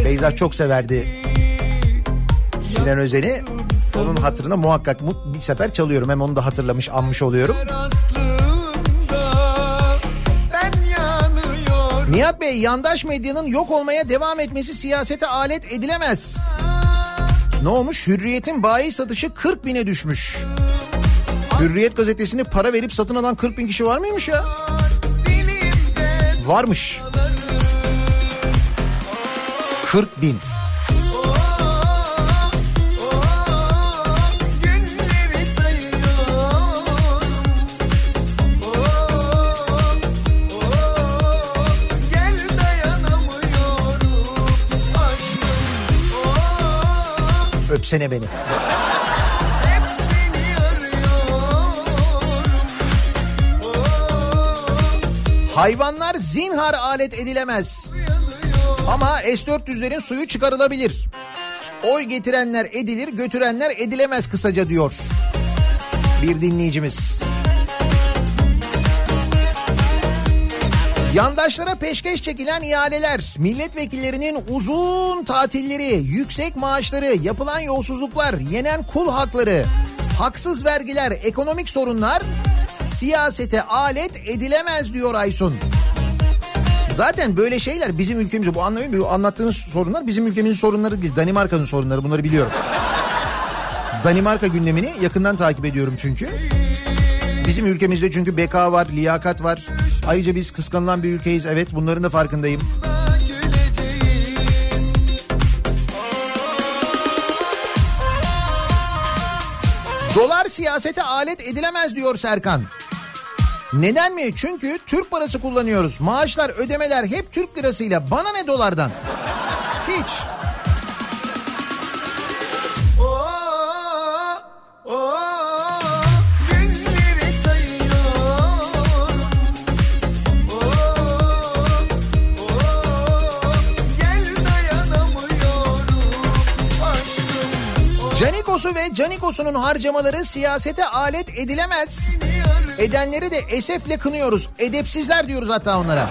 Beyza çok severdi Sinan Özen'i. Onun hatırına muhakkak mu- bir sefer çalıyorum. Hem onu da hatırlamış anmış oluyorum. Nihat Bey yandaş medyanın yok olmaya devam etmesi siyasete alet edilemez. Ne olmuş? Hürriyet'in bayi satışı 40 bine düşmüş. Hürriyet gazetesini para verip satın alan 40 bin kişi var mıymış ya? Varmış. 40 bin. Öpsene beni. Hayvanlar zinhar alet edilemez. Ama S-400'lerin suyu çıkarılabilir. Oy getirenler edilir, götürenler edilemez kısaca diyor. Bir dinleyicimiz. Yandaşlara peşkeş çekilen ihaleler, milletvekillerinin uzun tatilleri, yüksek maaşları, yapılan yolsuzluklar, yenen kul hakları, haksız vergiler, ekonomik sorunlar siyasete alet edilemez diyor Aysun. Zaten böyle şeyler bizim ülkemizde bu anlamı bu anlattığınız sorunlar bizim ülkemizin sorunları değil. Danimarka'nın sorunları bunları biliyorum. Danimarka gündemini yakından takip ediyorum çünkü. Bizim ülkemizde çünkü beka var, liyakat var. Ayrıca biz kıskanılan bir ülkeyiz. Evet bunların da farkındayım. Dolar siyasete alet edilemez diyor Serkan. Neden mi? Çünkü Türk parası kullanıyoruz. Maaşlar, ödemeler hep Türk lirasıyla. Bana ne dolardan? Hiç. Canikos'u ve Canikos'unun harcamaları siyasete alet edilemez. Edenleri de esefle kınıyoruz. Edepsizler diyoruz hatta onlara.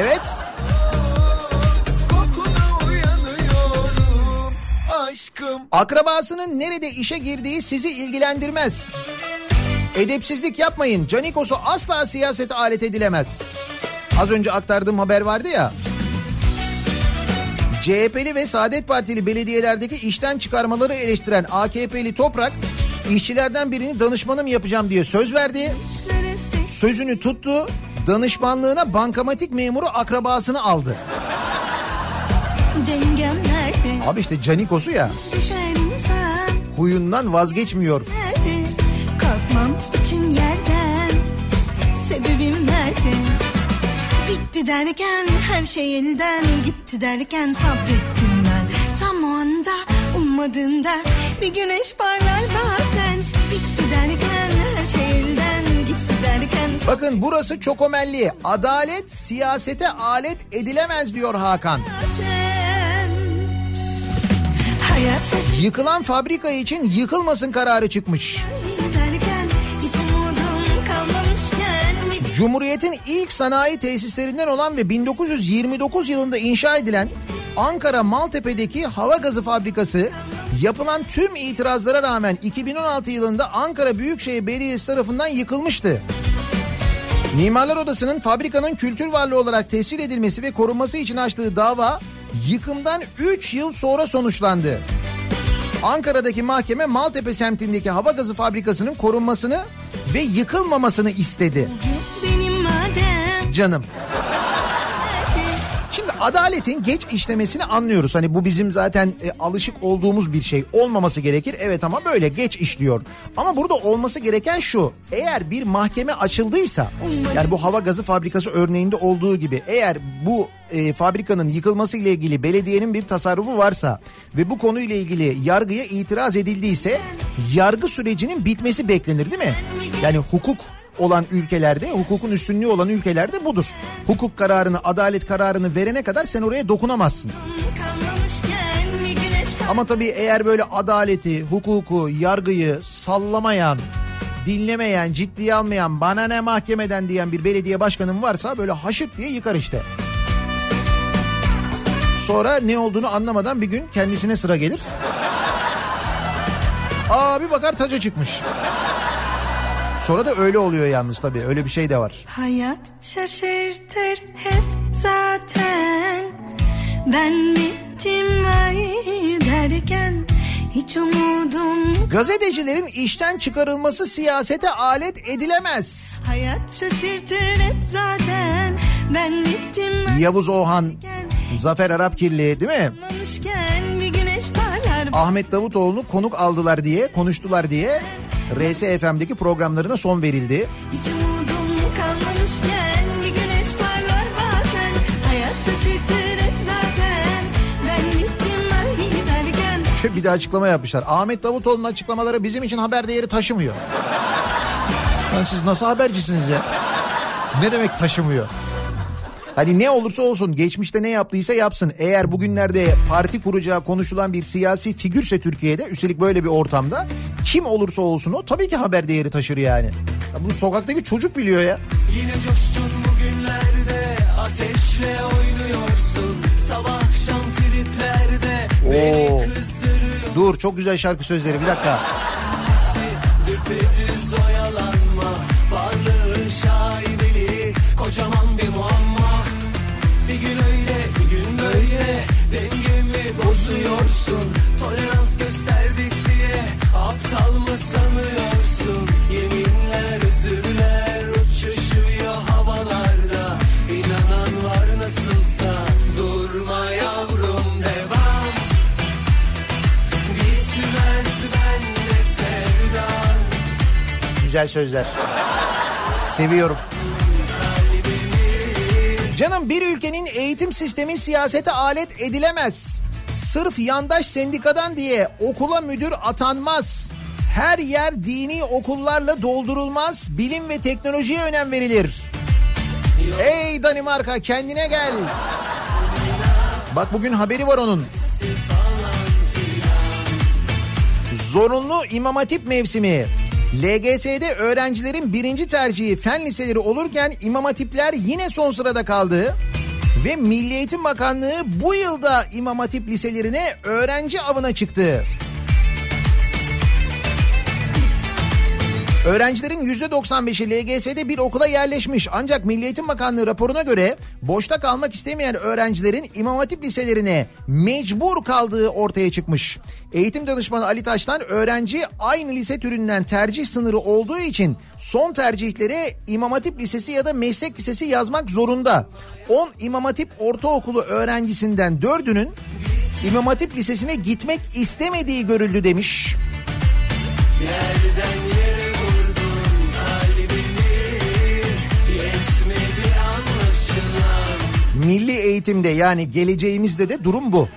Evet. Akrabasının nerede işe girdiği sizi ilgilendirmez. Edepsizlik yapmayın. Canikos'u asla siyasete alet edilemez. Az önce aktardığım haber vardı ya. CHP'li ve Saadet Partili belediyelerdeki işten çıkarmaları eleştiren AKP'li Toprak işçilerden birini danışmanım yapacağım diye söz verdi. Sözünü tuttu. Danışmanlığına bankamatik memuru akrabasını aldı. Abi işte Canikos'u ya huyundan vazgeçmiyor. Bitti derken her şey elden gitti derken sabrettim ben Tam o anda ummadığında bir güneş parlar bazen Bitti derken her şey elden gitti derken Bakın burası çok omelli. Adalet siyasete alet edilemez diyor Hakan. Yıkılan fabrika için yıkılmasın kararı çıkmış. Cumhuriyet'in ilk sanayi tesislerinden olan ve 1929 yılında inşa edilen Ankara Maltepe'deki hava gazı fabrikası yapılan tüm itirazlara rağmen 2016 yılında Ankara Büyükşehir Belediyesi tarafından yıkılmıştı. Mimarlar Odası'nın fabrikanın kültür varlığı olarak tescil edilmesi ve korunması için açtığı dava yıkımdan 3 yıl sonra sonuçlandı. Ankara'daki mahkeme Maltepe semtindeki hava gazı fabrikasının korunmasını ve yıkılmamasını istedi. Canım. Şimdi adaletin geç işlemesini anlıyoruz. Hani bu bizim zaten e, alışık olduğumuz bir şey. Olmaması gerekir. Evet ama böyle geç işliyor. Ama burada olması gereken şu. Eğer bir mahkeme açıldıysa yani bu hava gazı fabrikası örneğinde olduğu gibi eğer bu e, fabrikanın yıkılması ile ilgili belediyenin bir tasarrufu varsa ve bu konuyla ilgili yargıya itiraz edildiyse yargı sürecinin bitmesi beklenir değil mi? Yani hukuk olan ülkelerde, hukukun üstünlüğü olan ülkelerde budur. Hukuk kararını, adalet kararını verene kadar sen oraya dokunamazsın. Ama tabii eğer böyle adaleti, hukuku, yargıyı sallamayan, dinlemeyen, ciddiye almayan, bana ne mahkemeden diyen bir belediye başkanın varsa böyle haşırt diye yıkar işte. Sonra ne olduğunu anlamadan bir gün kendisine sıra gelir. Aa bir bakar taca çıkmış. Sonra da öyle oluyor yalnız tabii. Öyle bir şey de var. Hayat şaşırtır hep zaten Ben bittim ay derken hiç umudum Gazetecilerin işten çıkarılması siyasete alet edilemez. Hayat şaşırtır hep zaten Ben bittim Yavuz Oğan, derken Zafer Arapkirli değil mi? Ahmet Davutoğlu'nu konuk aldılar diye, konuştular diye RSFM'deki programlarına son verildi. Hiç umudum kalmamışken bir güneş parlar bazen Hayat şaşırtır hep zaten Ben gittim ay derken bir de açıklama yapmışlar. Ahmet Davutoğlu'nun açıklamaları bizim için haber değeri taşımıyor. Lan siz nasıl habercisiniz ya? Ne demek taşımıyor? Hani ne olursa olsun geçmişte ne yaptıysa yapsın. Eğer bugünlerde parti kuracağı konuşulan bir siyasi figürse Türkiye'de üstelik böyle bir ortamda kim olursa olsun o tabii ki haber değeri taşır yani. Ya bunu sokaktaki çocuk biliyor ya. Yine coştun bugünlerde ateşle oynuyorsun sabah akşam triplerde Oo. beni kızdırıyor Dur çok güzel şarkı sözleri bir dakika. Güzel sözler. Seviyorum. Canım bir ülkenin eğitim sistemi siyasete alet edilemez. Sırf yandaş sendikadan diye okula müdür atanmaz. Her yer dini okullarla doldurulmaz. Bilim ve teknolojiye önem verilir. Ey Danimarka kendine gel. Bak bugün haberi var onun. Zorunlu İmam Hatip mevsimi. LGS'de öğrencilerin birinci tercihi fen liseleri olurken İmam Hatipler yine son sırada kaldı. Ve Milli Eğitim Bakanlığı bu yılda İmam Hatip liselerine öğrenci avına çıktı. Öğrencilerin %95'i LGS'de bir okula yerleşmiş. Ancak Milli Eğitim Bakanlığı raporuna göre boşta kalmak istemeyen öğrencilerin İmam Hatip liselerine mecbur kaldığı ortaya çıkmış. Eğitim danışmanı Ali Taş'tan öğrenci aynı lise türünden tercih sınırı olduğu için son tercihlere İmam Hatip Lisesi ya da meslek lisesi yazmak zorunda. 10 İmam Hatip Ortaokulu öğrencisinden 4'ünün İmam Hatip Lisesi'ne gitmek istemediği görüldü demiş. Yerden Milli eğitimde yani geleceğimizde de durum bu.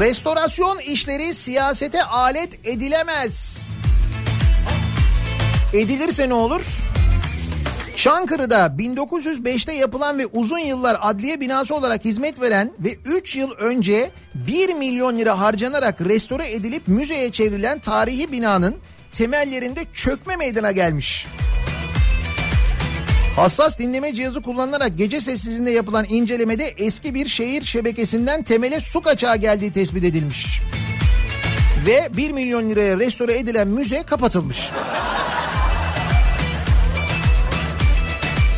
Restorasyon işleri siyasete alet edilemez. Edilirse ne olur? Çankırı'da 1905'te yapılan ve uzun yıllar adliye binası olarak hizmet veren ve 3 yıl önce 1 milyon lira harcanarak restore edilip müzeye çevrilen tarihi binanın temellerinde çökme meydana gelmiş. Hassas dinleme cihazı kullanılarak gece sessizliğinde yapılan incelemede eski bir şehir şebekesinden temele su kaçağı geldiği tespit edilmiş. Ve 1 milyon liraya restore edilen müze kapatılmış.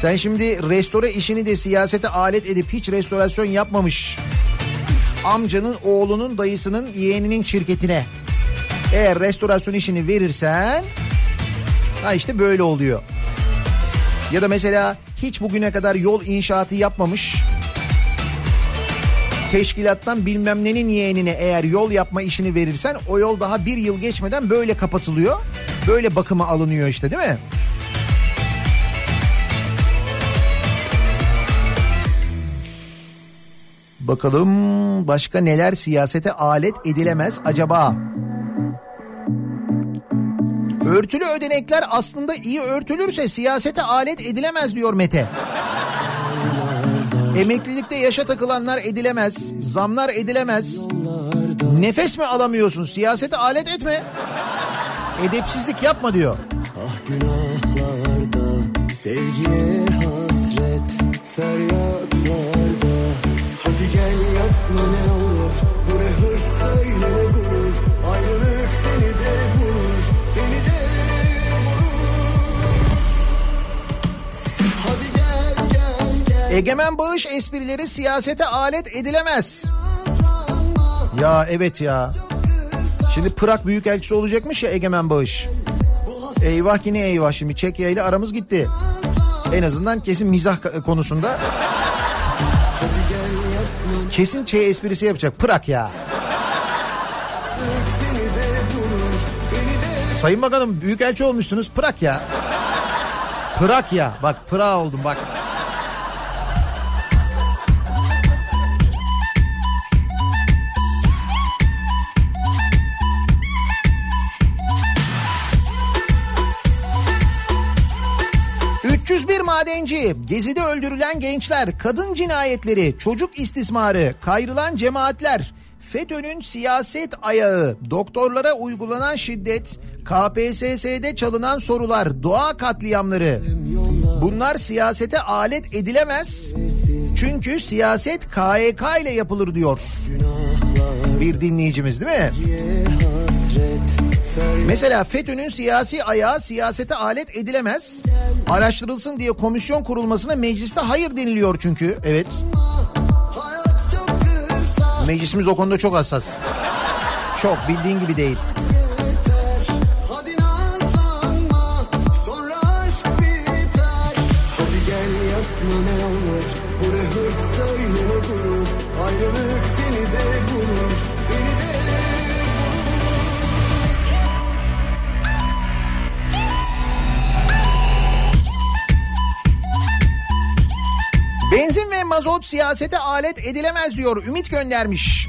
Sen şimdi restore işini de siyasete alet edip hiç restorasyon yapmamış. Amcanın, oğlunun, dayısının, yeğeninin şirketine eğer restorasyon işini verirsen ha işte böyle oluyor. Ya da mesela hiç bugüne kadar yol inşaatı yapmamış teşkilattan bilmem nenin yeğenine eğer yol yapma işini verirsen o yol daha bir yıl geçmeden böyle kapatılıyor. Böyle bakıma alınıyor işte değil mi? Bakalım başka neler siyasete alet edilemez acaba? Örtülü ödenekler aslında iyi örtülürse siyasete alet edilemez diyor Mete. Emeklilikte yaşa takılanlar edilemez, zamlar edilemez. Nefes mi alamıyorsun? Siyasete alet etme. Edepsizlik yapma diyor. Ah günahlarda Sevgiye hasret gel yapma ne olur Bu ne hırs söyle ne gurur Ayrılık seni de vurur Beni de Egemen bağış esprileri siyasete alet edilemez. Ya evet ya. Şimdi Prag Büyükelçisi olacakmış ya Egemen Bağış. Eyvah yine eyvah şimdi Çekya ile aramız gitti. En azından kesin mizah konusunda. Kesin şey esprisi yapacak. Prag ya. Sayın Bakanım Büyükelçi olmuşsunuz. Prag ya. Prag ya. Bak Prag oldum bak. ...301 madenci, gezide öldürülen gençler, kadın cinayetleri, çocuk istismarı, kayrılan cemaatler... FETÖ'nün siyaset ayağı, doktorlara uygulanan şiddet, KPSS'de çalınan sorular, doğa katliamları... Bunlar siyasete alet edilemez. Çünkü siyaset KYK ile yapılır diyor. Bir dinleyicimiz değil mi? Mesela FETÖ'nün siyasi ayağı siyasete alet edilemez. Araştırılsın diye komisyon kurulmasına mecliste hayır deniliyor çünkü. Evet. Meclisimiz o konuda çok hassas. Çok bildiğin gibi değil. Mazot siyasete alet edilemez diyor. Ümit göndermiş.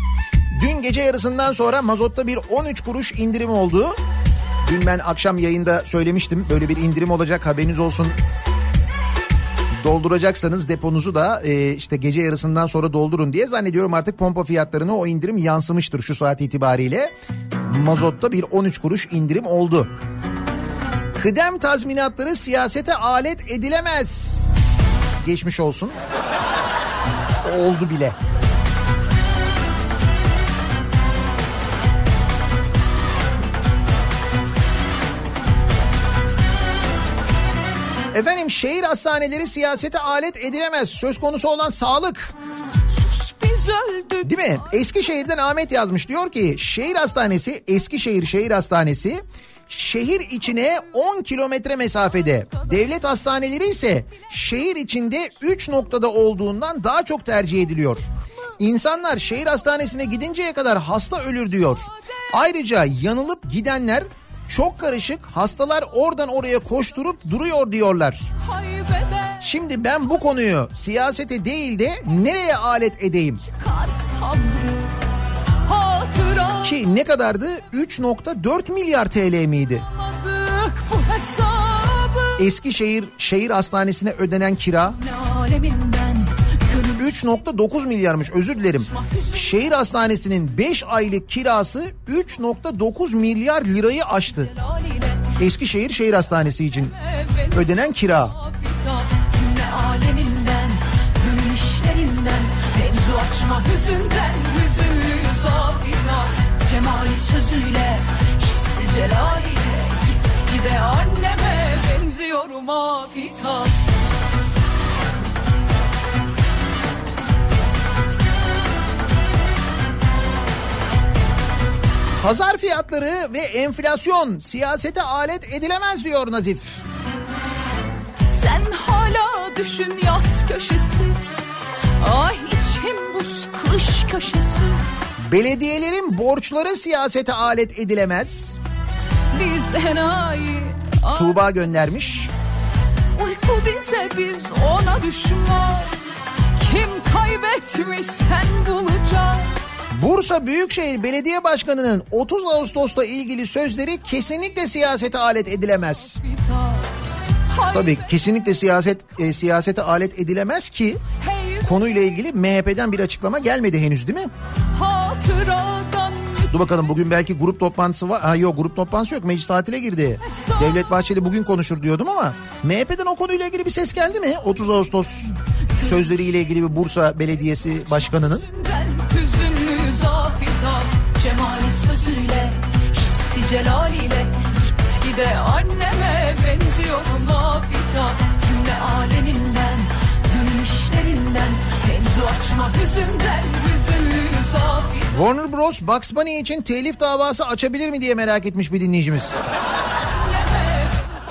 Dün gece yarısından sonra mazotta bir 13 kuruş indirim oldu. Dün ben akşam yayında söylemiştim böyle bir indirim olacak haberiniz olsun Dolduracaksanız deponuzu da e, işte gece yarısından sonra doldurun diye zannediyorum artık pompa fiyatlarına o indirim yansımıştır şu saat itibariyle. Mazotta bir 13 kuruş indirim oldu. Kıdem tazminatları siyasete alet edilemez. Geçmiş olsun. Oldu bile. Efendim şehir hastaneleri siyasete alet edilemez. Söz konusu olan sağlık. Biz öldük. Değil mi? Eskişehir'den Ahmet yazmış. Diyor ki şehir hastanesi Eskişehir Şehir Hastanesi şehir içine 10 kilometre mesafede. Devlet hastaneleri ise şehir içinde 3 noktada olduğundan daha çok tercih ediliyor. İnsanlar şehir hastanesine gidinceye kadar hasta ölür diyor. Ayrıca yanılıp gidenler çok karışık hastalar oradan oraya koşturup duruyor diyorlar. Şimdi ben bu konuyu siyasete değil de nereye alet edeyim? sabrı. Ki ne kadardı? 3.4 milyar TL miydi? Eskişehir Şehir Hastanesi'ne ödenen kira Ne aleminden gönül 3.9 milyarmış özür dilerim. Şehir Hastanesi'nin 5 aylık kirası 3.9 milyar lirayı aştı. Eskişehir Şehir Hastanesi için ödenen kira. Hissi celaliyle Git gide anneme Benziyorum afita Pazar fiyatları ve enflasyon siyasete alet edilemez diyor Nazif. Sen hala düşün yaz köşesi Ay içim buz kış köşesi Belediyelerin borçları siyasete alet edilemez. Biz enayi Ay, Tuğba göndermiş. Uyku bize biz ona düşman Kim kaybetmiş sen bulacaksın Bursa Büyükşehir Belediye Başkanı'nın 30 Ağustos'ta ilgili sözleri kesinlikle siyasete alet edilemez. Tabii kesinlikle siyaset e, siyasete alet edilemez ki konuyla ilgili MHP'den bir açıklama gelmedi henüz değil mi? hatıradan Dur bakalım bugün belki grup toplantısı var. Ha yok grup toplantısı yok meclis tatile girdi. Devlet Bahçeli bugün konuşur diyordum ama MHP'den o konuyla ilgili bir ses geldi mi? 30 Ağustos sözleriyle ilgili bir Bursa Belediyesi Başkanı'nın. Celaliyle Git gide anneme benziyorum afita Cümle aleminden işlerinden Mevzu açma hüzünden Hüzünlü zafita Warner Bros. Bugs Bunny için telif davası açabilir mi diye merak etmiş bir dinleyicimiz.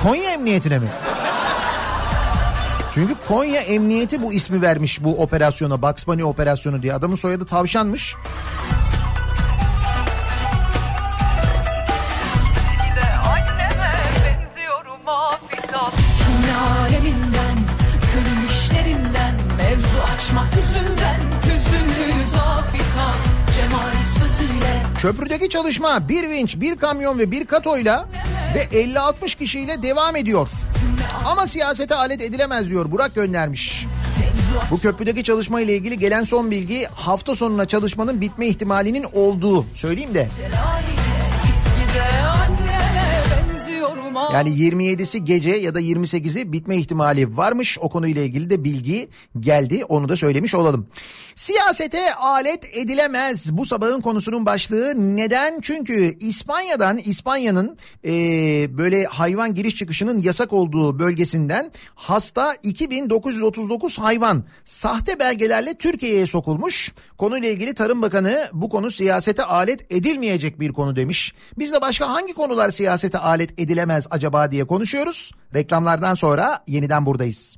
Konya Emniyetine mi? Çünkü Konya Emniyeti bu ismi vermiş bu operasyona Bugs Bunny operasyonu diye. Adamın soyadı Tavşanmış. Köprüdeki çalışma bir vinç, bir kamyon ve bir katoyla ve 50-60 kişiyle devam ediyor. Ama siyasete alet edilemez diyor Burak göndermiş. Bu köprüdeki çalışma ile ilgili gelen son bilgi hafta sonuna çalışmanın bitme ihtimalinin olduğu söyleyeyim de. Annene Yani 27'si gece ya da 28'i bitme ihtimali varmış. O konuyla ilgili de bilgi geldi. Onu da söylemiş olalım. Siyasete alet edilemez. Bu sabahın konusunun başlığı neden? Çünkü İspanya'dan İspanya'nın e, böyle hayvan giriş çıkışının yasak olduğu bölgesinden hasta 2939 hayvan sahte belgelerle Türkiye'ye sokulmuş. Konuyla ilgili Tarım Bakanı bu konu siyasete alet edilmeyecek bir konu demiş. Biz de başka hangi konular siyasete alet edilemez acaba diye konuşuyoruz. Reklamlardan sonra yeniden buradayız.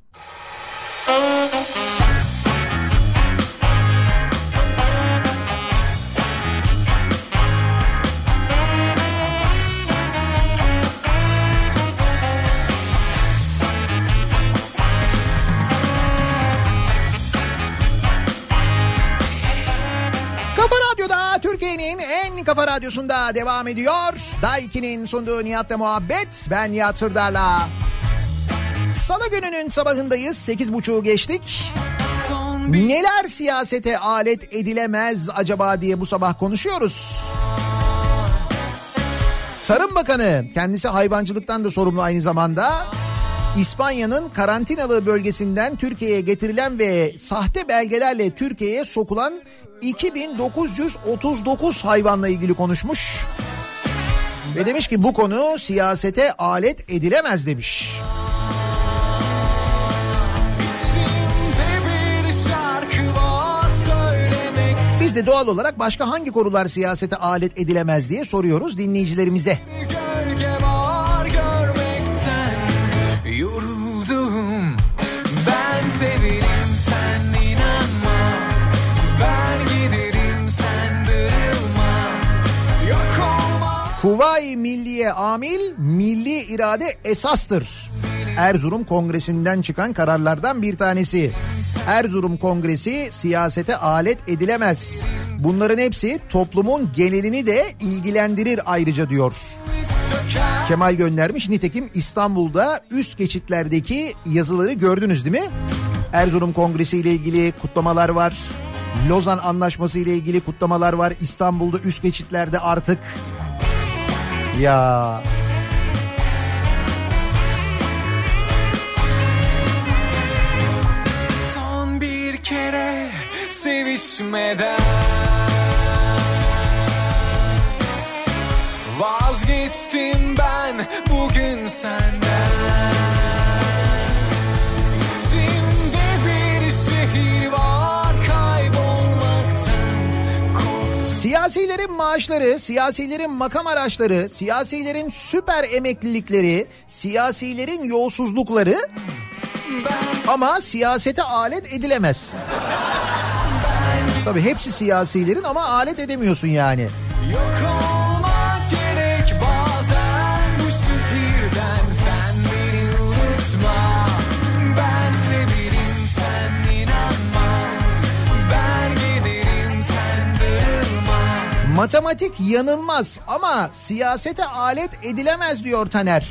Kafa radyosunda devam ediyor. Daiki'nin sunduğu Nihat'la muhabbet. Ben Nihat Sırdar'la. Salı gününün sabahındayız. Sekiz buçuğu geçtik. Neler siyasete alet edilemez acaba diye bu sabah konuşuyoruz. Tarım Bakanı kendisi hayvancılıktan da sorumlu aynı zamanda. İspanya'nın karantinalı bölgesinden Türkiye'ye getirilen ve sahte belgelerle Türkiye'ye sokulan 2939 hayvanla ilgili konuşmuş. Ve demiş ki bu konu siyasete alet edilemez demiş. Biz de doğal olarak başka hangi konular siyasete alet edilemez diye soruyoruz dinleyicilerimize. Gölge Kuvayi Milliye Amil, milli irade esastır. Erzurum Kongresi'nden çıkan kararlardan bir tanesi. Erzurum Kongresi siyasete alet edilemez. Bunların hepsi toplumun genelini de ilgilendirir ayrıca diyor. Kemal göndermiş. Nitekim İstanbul'da üst geçitlerdeki yazıları gördünüz değil mi? Erzurum Kongresi ile ilgili kutlamalar var. Lozan Anlaşması ile ilgili kutlamalar var. İstanbul'da üst geçitlerde artık. Ya. Son bir kere sevişmeden Vazgeçtim ben bugün senden. İçimde bir şehir var Siyasilerin maaşları, siyasilerin makam araçları, siyasilerin süper emeklilikleri, siyasilerin yolsuzlukları ama siyasete alet edilemez. Tabii hepsi siyasilerin ama alet edemiyorsun yani. Yok Matematik yanılmaz ama siyasete alet edilemez diyor Taner.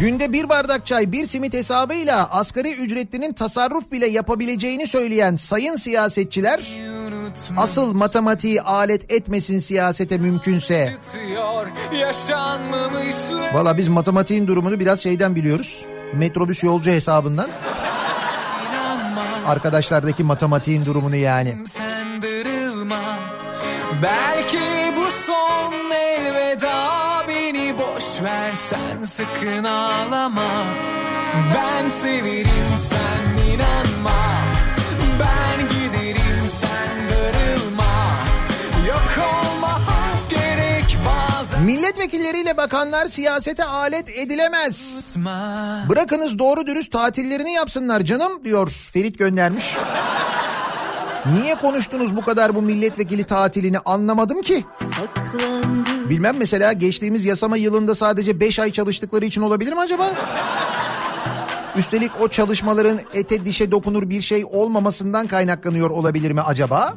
Günde bir bardak çay bir simit hesabıyla asgari ücretlinin tasarruf bile yapabileceğini söyleyen sayın siyasetçiler asıl matematiği alet etmesin siyasete mümkünse. Valla biz matematiğin durumunu biraz şeyden biliyoruz. Metrobüs yolcu hesabından. Arkadaşlardaki matematiğin durumunu yani. Sen Belki bu son elveda Beni boş ver sen sakın ağlama. Ben severim sen inanma. Ben giderim sen darılma. Yok olma gerek bazen. Milletvekilleriyle bakanlar siyasete alet edilemez. Bırakınız doğru dürüst tatillerini yapsınlar canım diyor Ferit göndermiş. Niye konuştunuz bu kadar bu milletvekili tatilini anlamadım ki. Bilmem mesela geçtiğimiz yasama yılında sadece 5 ay çalıştıkları için olabilir mi acaba? Üstelik o çalışmaların ete dişe dokunur bir şey olmamasından kaynaklanıyor olabilir mi acaba?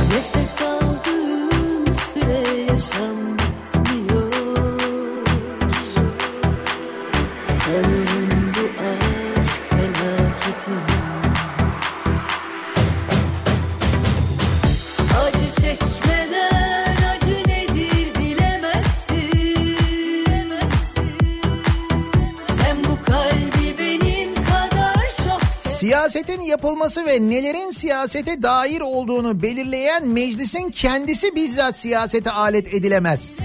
Nefes aldığım süre yaşam Siyasetin yapılması ve nelerin siyasete dair olduğunu belirleyen meclisin kendisi bizzat siyasete alet edilemez.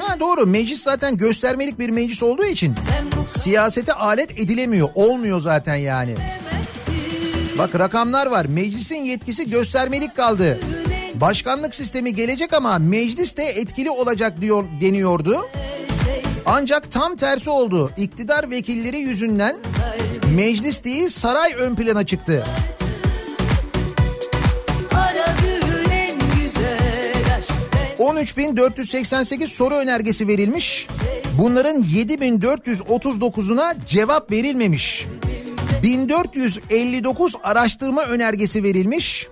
Ha doğru meclis zaten göstermelik bir meclis olduğu için siyasete alet edilemiyor. Olmuyor zaten yani. Bak rakamlar var. Meclisin yetkisi göstermelik kaldı. Başkanlık sistemi gelecek ama meclis de etkili olacak diyor deniyordu. Ancak tam tersi oldu. İktidar vekilleri yüzünden meclis değil saray ön plana çıktı. aradığın en güzel aşk ben 13.488 soru önergesi verilmiş. Bunların 7.439'una cevap verilmemiş. 1459 araştırma önergesi verilmiş.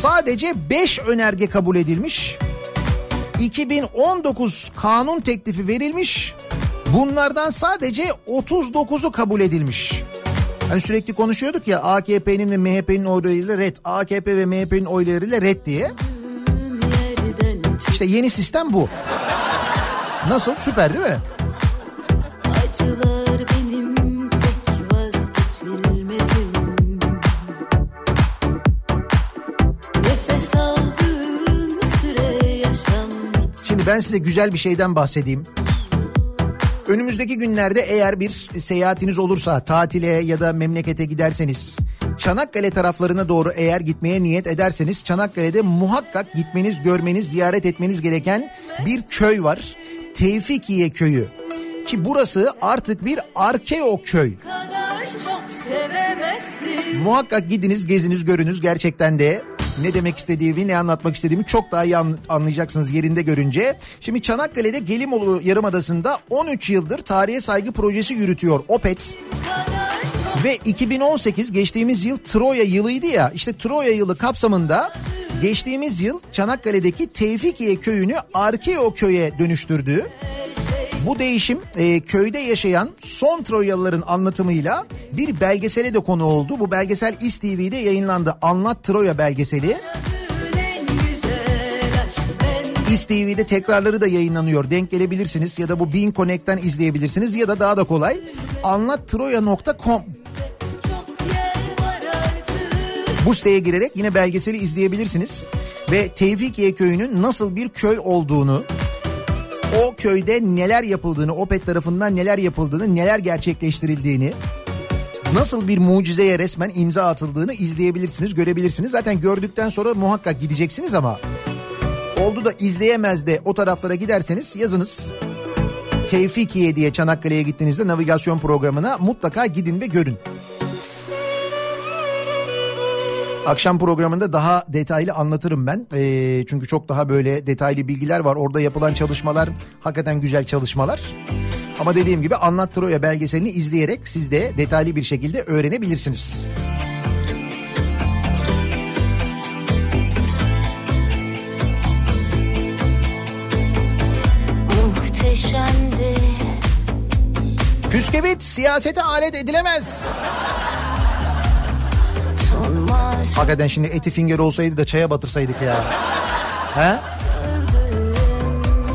Sadece 5 önerge kabul edilmiş. 2019 kanun teklifi verilmiş. Bunlardan sadece 39'u kabul edilmiş. Hani sürekli konuşuyorduk ya AKP'nin ve MHP'nin oylarıyla red, AKP ve MHP'nin oylarıyla red diye. İşte yeni sistem bu. Nasıl? Süper değil mi? Şimdi ben size güzel bir şeyden bahsedeyim. Önümüzdeki günlerde eğer bir seyahatiniz olursa tatile ya da memlekete giderseniz Çanakkale taraflarına doğru eğer gitmeye niyet ederseniz Çanakkale'de muhakkak gitmeniz, görmeniz, ziyaret etmeniz gereken bir köy var. Tevfikiye köyü. Ki burası artık bir arkeo köy. Muhakkak gidiniz, geziniz, görünüz gerçekten de ne demek istediğimi, ne anlatmak istediğimi çok daha iyi an- anlayacaksınız yerinde görünce. Şimdi Çanakkale'de Gelimoğlu Yarımadası'nda 13 yıldır tarihe saygı projesi yürütüyor OPET. Ve 2018 geçtiğimiz yıl Troya yılıydı ya işte Troya yılı kapsamında geçtiğimiz yıl Çanakkale'deki Tevfikiye köyünü Arkeo köye dönüştürdü. Bu değişim e, köyde yaşayan son Troyalıların anlatımıyla bir belgesele de konu oldu. Bu belgesel İSTV'de yayınlandı. Anlat Troya belgeseli. Ben İSTV'de tekrarları da yayınlanıyor. Denk gelebilirsiniz ya da bu Bean Connect'ten izleyebilirsiniz ya da daha da kolay. Anlattroya.com bu siteye girerek yine belgeseli izleyebilirsiniz. Ve Tevfikiye köyünün nasıl bir köy olduğunu, o köyde neler yapıldığını, OPET tarafından neler yapıldığını, neler gerçekleştirildiğini, nasıl bir mucizeye resmen imza atıldığını izleyebilirsiniz, görebilirsiniz. Zaten gördükten sonra muhakkak gideceksiniz ama oldu da izleyemez de o taraflara giderseniz yazınız. Tevfikiye diye Çanakkale'ye gittiğinizde navigasyon programına mutlaka gidin ve görün. Akşam programında daha detaylı anlatırım ben. Ee, çünkü çok daha böyle detaylı bilgiler var. Orada yapılan çalışmalar hakikaten güzel çalışmalar. Ama dediğim gibi Anlat Troya belgeselini izleyerek siz de detaylı bir şekilde öğrenebilirsiniz. muhteşemdi Püskevit siyasete alet edilemez. Hakikaten şimdi eti finger olsaydı da çaya batırsaydık ya. He?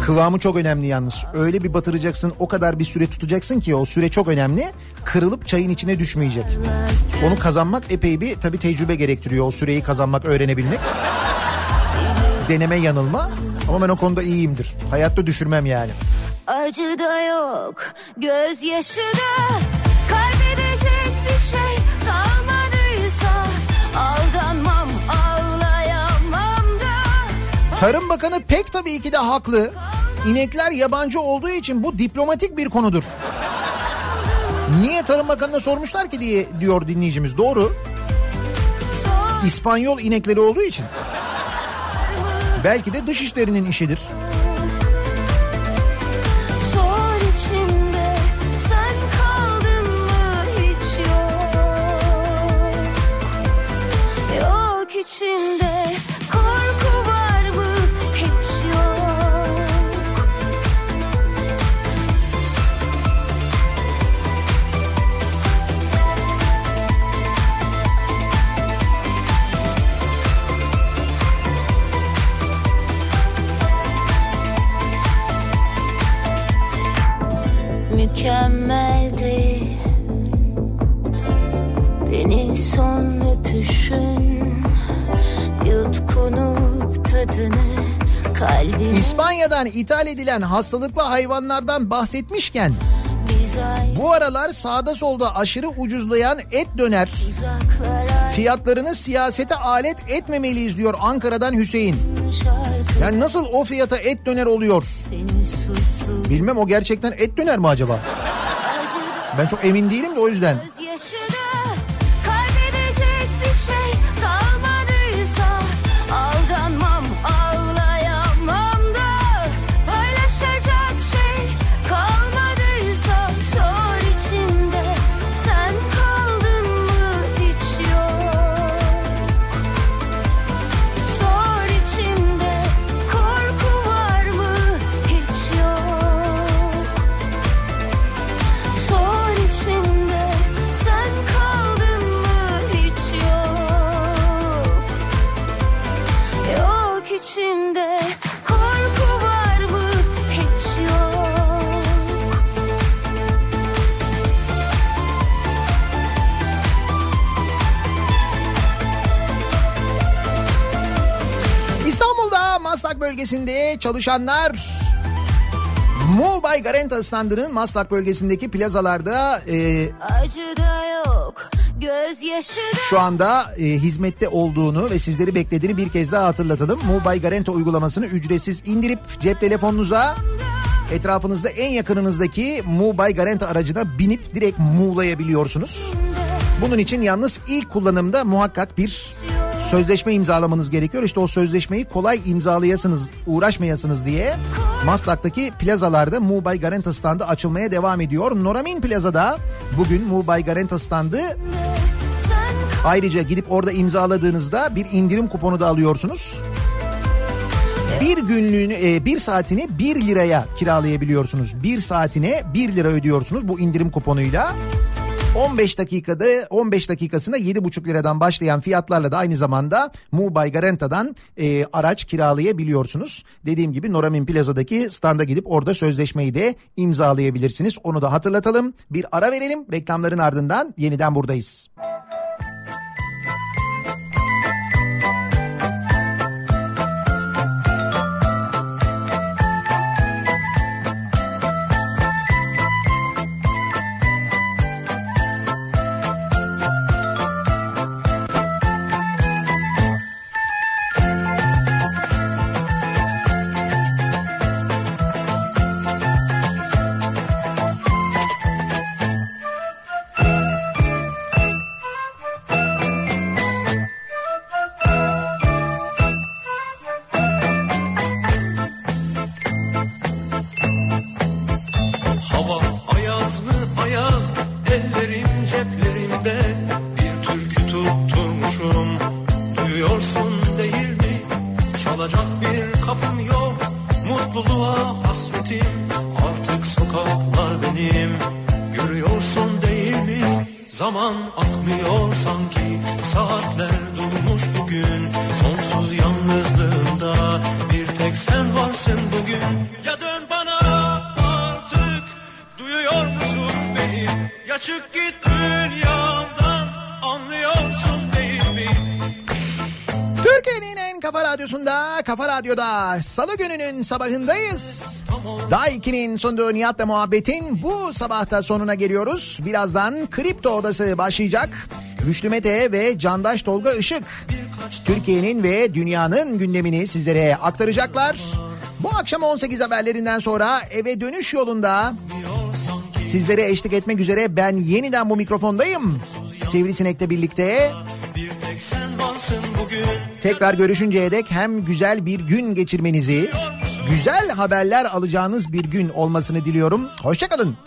Kıvamı çok önemli yalnız. Öyle bir batıracaksın o kadar bir süre tutacaksın ki o süre çok önemli. Kırılıp çayın içine düşmeyecek. Onu kazanmak epey bir tabii tecrübe gerektiriyor. O süreyi kazanmak, öğrenebilmek. Deneme yanılma. Ama ben o konuda iyiyimdir. Hayatta düşürmem yani. Acı da yok, gözyaşı da Kaybedecek bir şey kalmadıysa Tarım Bakanı pek tabii ki de haklı. İnekler yabancı olduğu için bu diplomatik bir konudur. Niye Tarım Bakanı'na sormuşlar ki diye diyor dinleyicimiz. Doğru. İspanyol inekleri olduğu için. Belki de dış işlerinin işidir. Kalbime İspanya'dan ithal edilen hastalıklı hayvanlardan bahsetmişken bu aralar sağda solda aşırı ucuzlayan et döner fiyatlarını siyasete alet etmemeliyiz diyor Ankara'dan Hüseyin. Yani nasıl o fiyata et döner oluyor? Bilmem o gerçekten et döner mi acaba? Ben çok emin değilim de o yüzden. Gözyaşı bölgesinde çalışanlar Mubay Garanta standının Maslak bölgesindeki plazalarda e, Acı da yok şu anda e, hizmette olduğunu ve sizleri beklediğini bir kez daha hatırlatalım. Mubay Garanta uygulamasını ücretsiz indirip cep telefonunuza etrafınızda en yakınınızdaki Mubay Garanta aracına binip direkt Muğla'yabiliyorsunuz. Bunun için yalnız ilk kullanımda muhakkak bir sözleşme imzalamanız gerekiyor. İşte o sözleşmeyi kolay imzalayasınız, uğraşmayasınız diye Maslak'taki plazalarda Mubay Garanta standı açılmaya devam ediyor. Noramin Plaza'da bugün Mubay Garanta standı ayrıca gidip orada imzaladığınızda bir indirim kuponu da alıyorsunuz. Bir günlüğünü, e, bir saatini 1 liraya kiralayabiliyorsunuz. Bir saatine 1 lira ödüyorsunuz bu indirim kuponuyla. 15 dakikada 15 dakikasına 7,5 liradan başlayan fiyatlarla da aynı zamanda Mubay Garanta'dan e, araç kiralayabiliyorsunuz. Dediğim gibi Noramin Plaza'daki standa gidip orada sözleşmeyi de imzalayabilirsiniz. Onu da hatırlatalım. Bir ara verelim. Reklamların ardından yeniden buradayız. Hava salı gününün sabahındayız. Daha 2'nin sunduğu Nihat'la muhabbetin bu sabahta sonuna geliyoruz. Birazdan Kripto Odası başlayacak. Güçlü Mete ve Candaş Tolga Işık Türkiye'nin ve dünyanın gündemini sizlere aktaracaklar. Bu akşam 18 haberlerinden sonra eve dönüş yolunda sizlere eşlik etmek üzere ben yeniden bu mikrofondayım. Sivrisinek'le birlikte tekrar görüşünceye dek hem güzel bir gün geçirmenizi, güzel haberler alacağınız bir gün olmasını diliyorum. Hoşçakalın.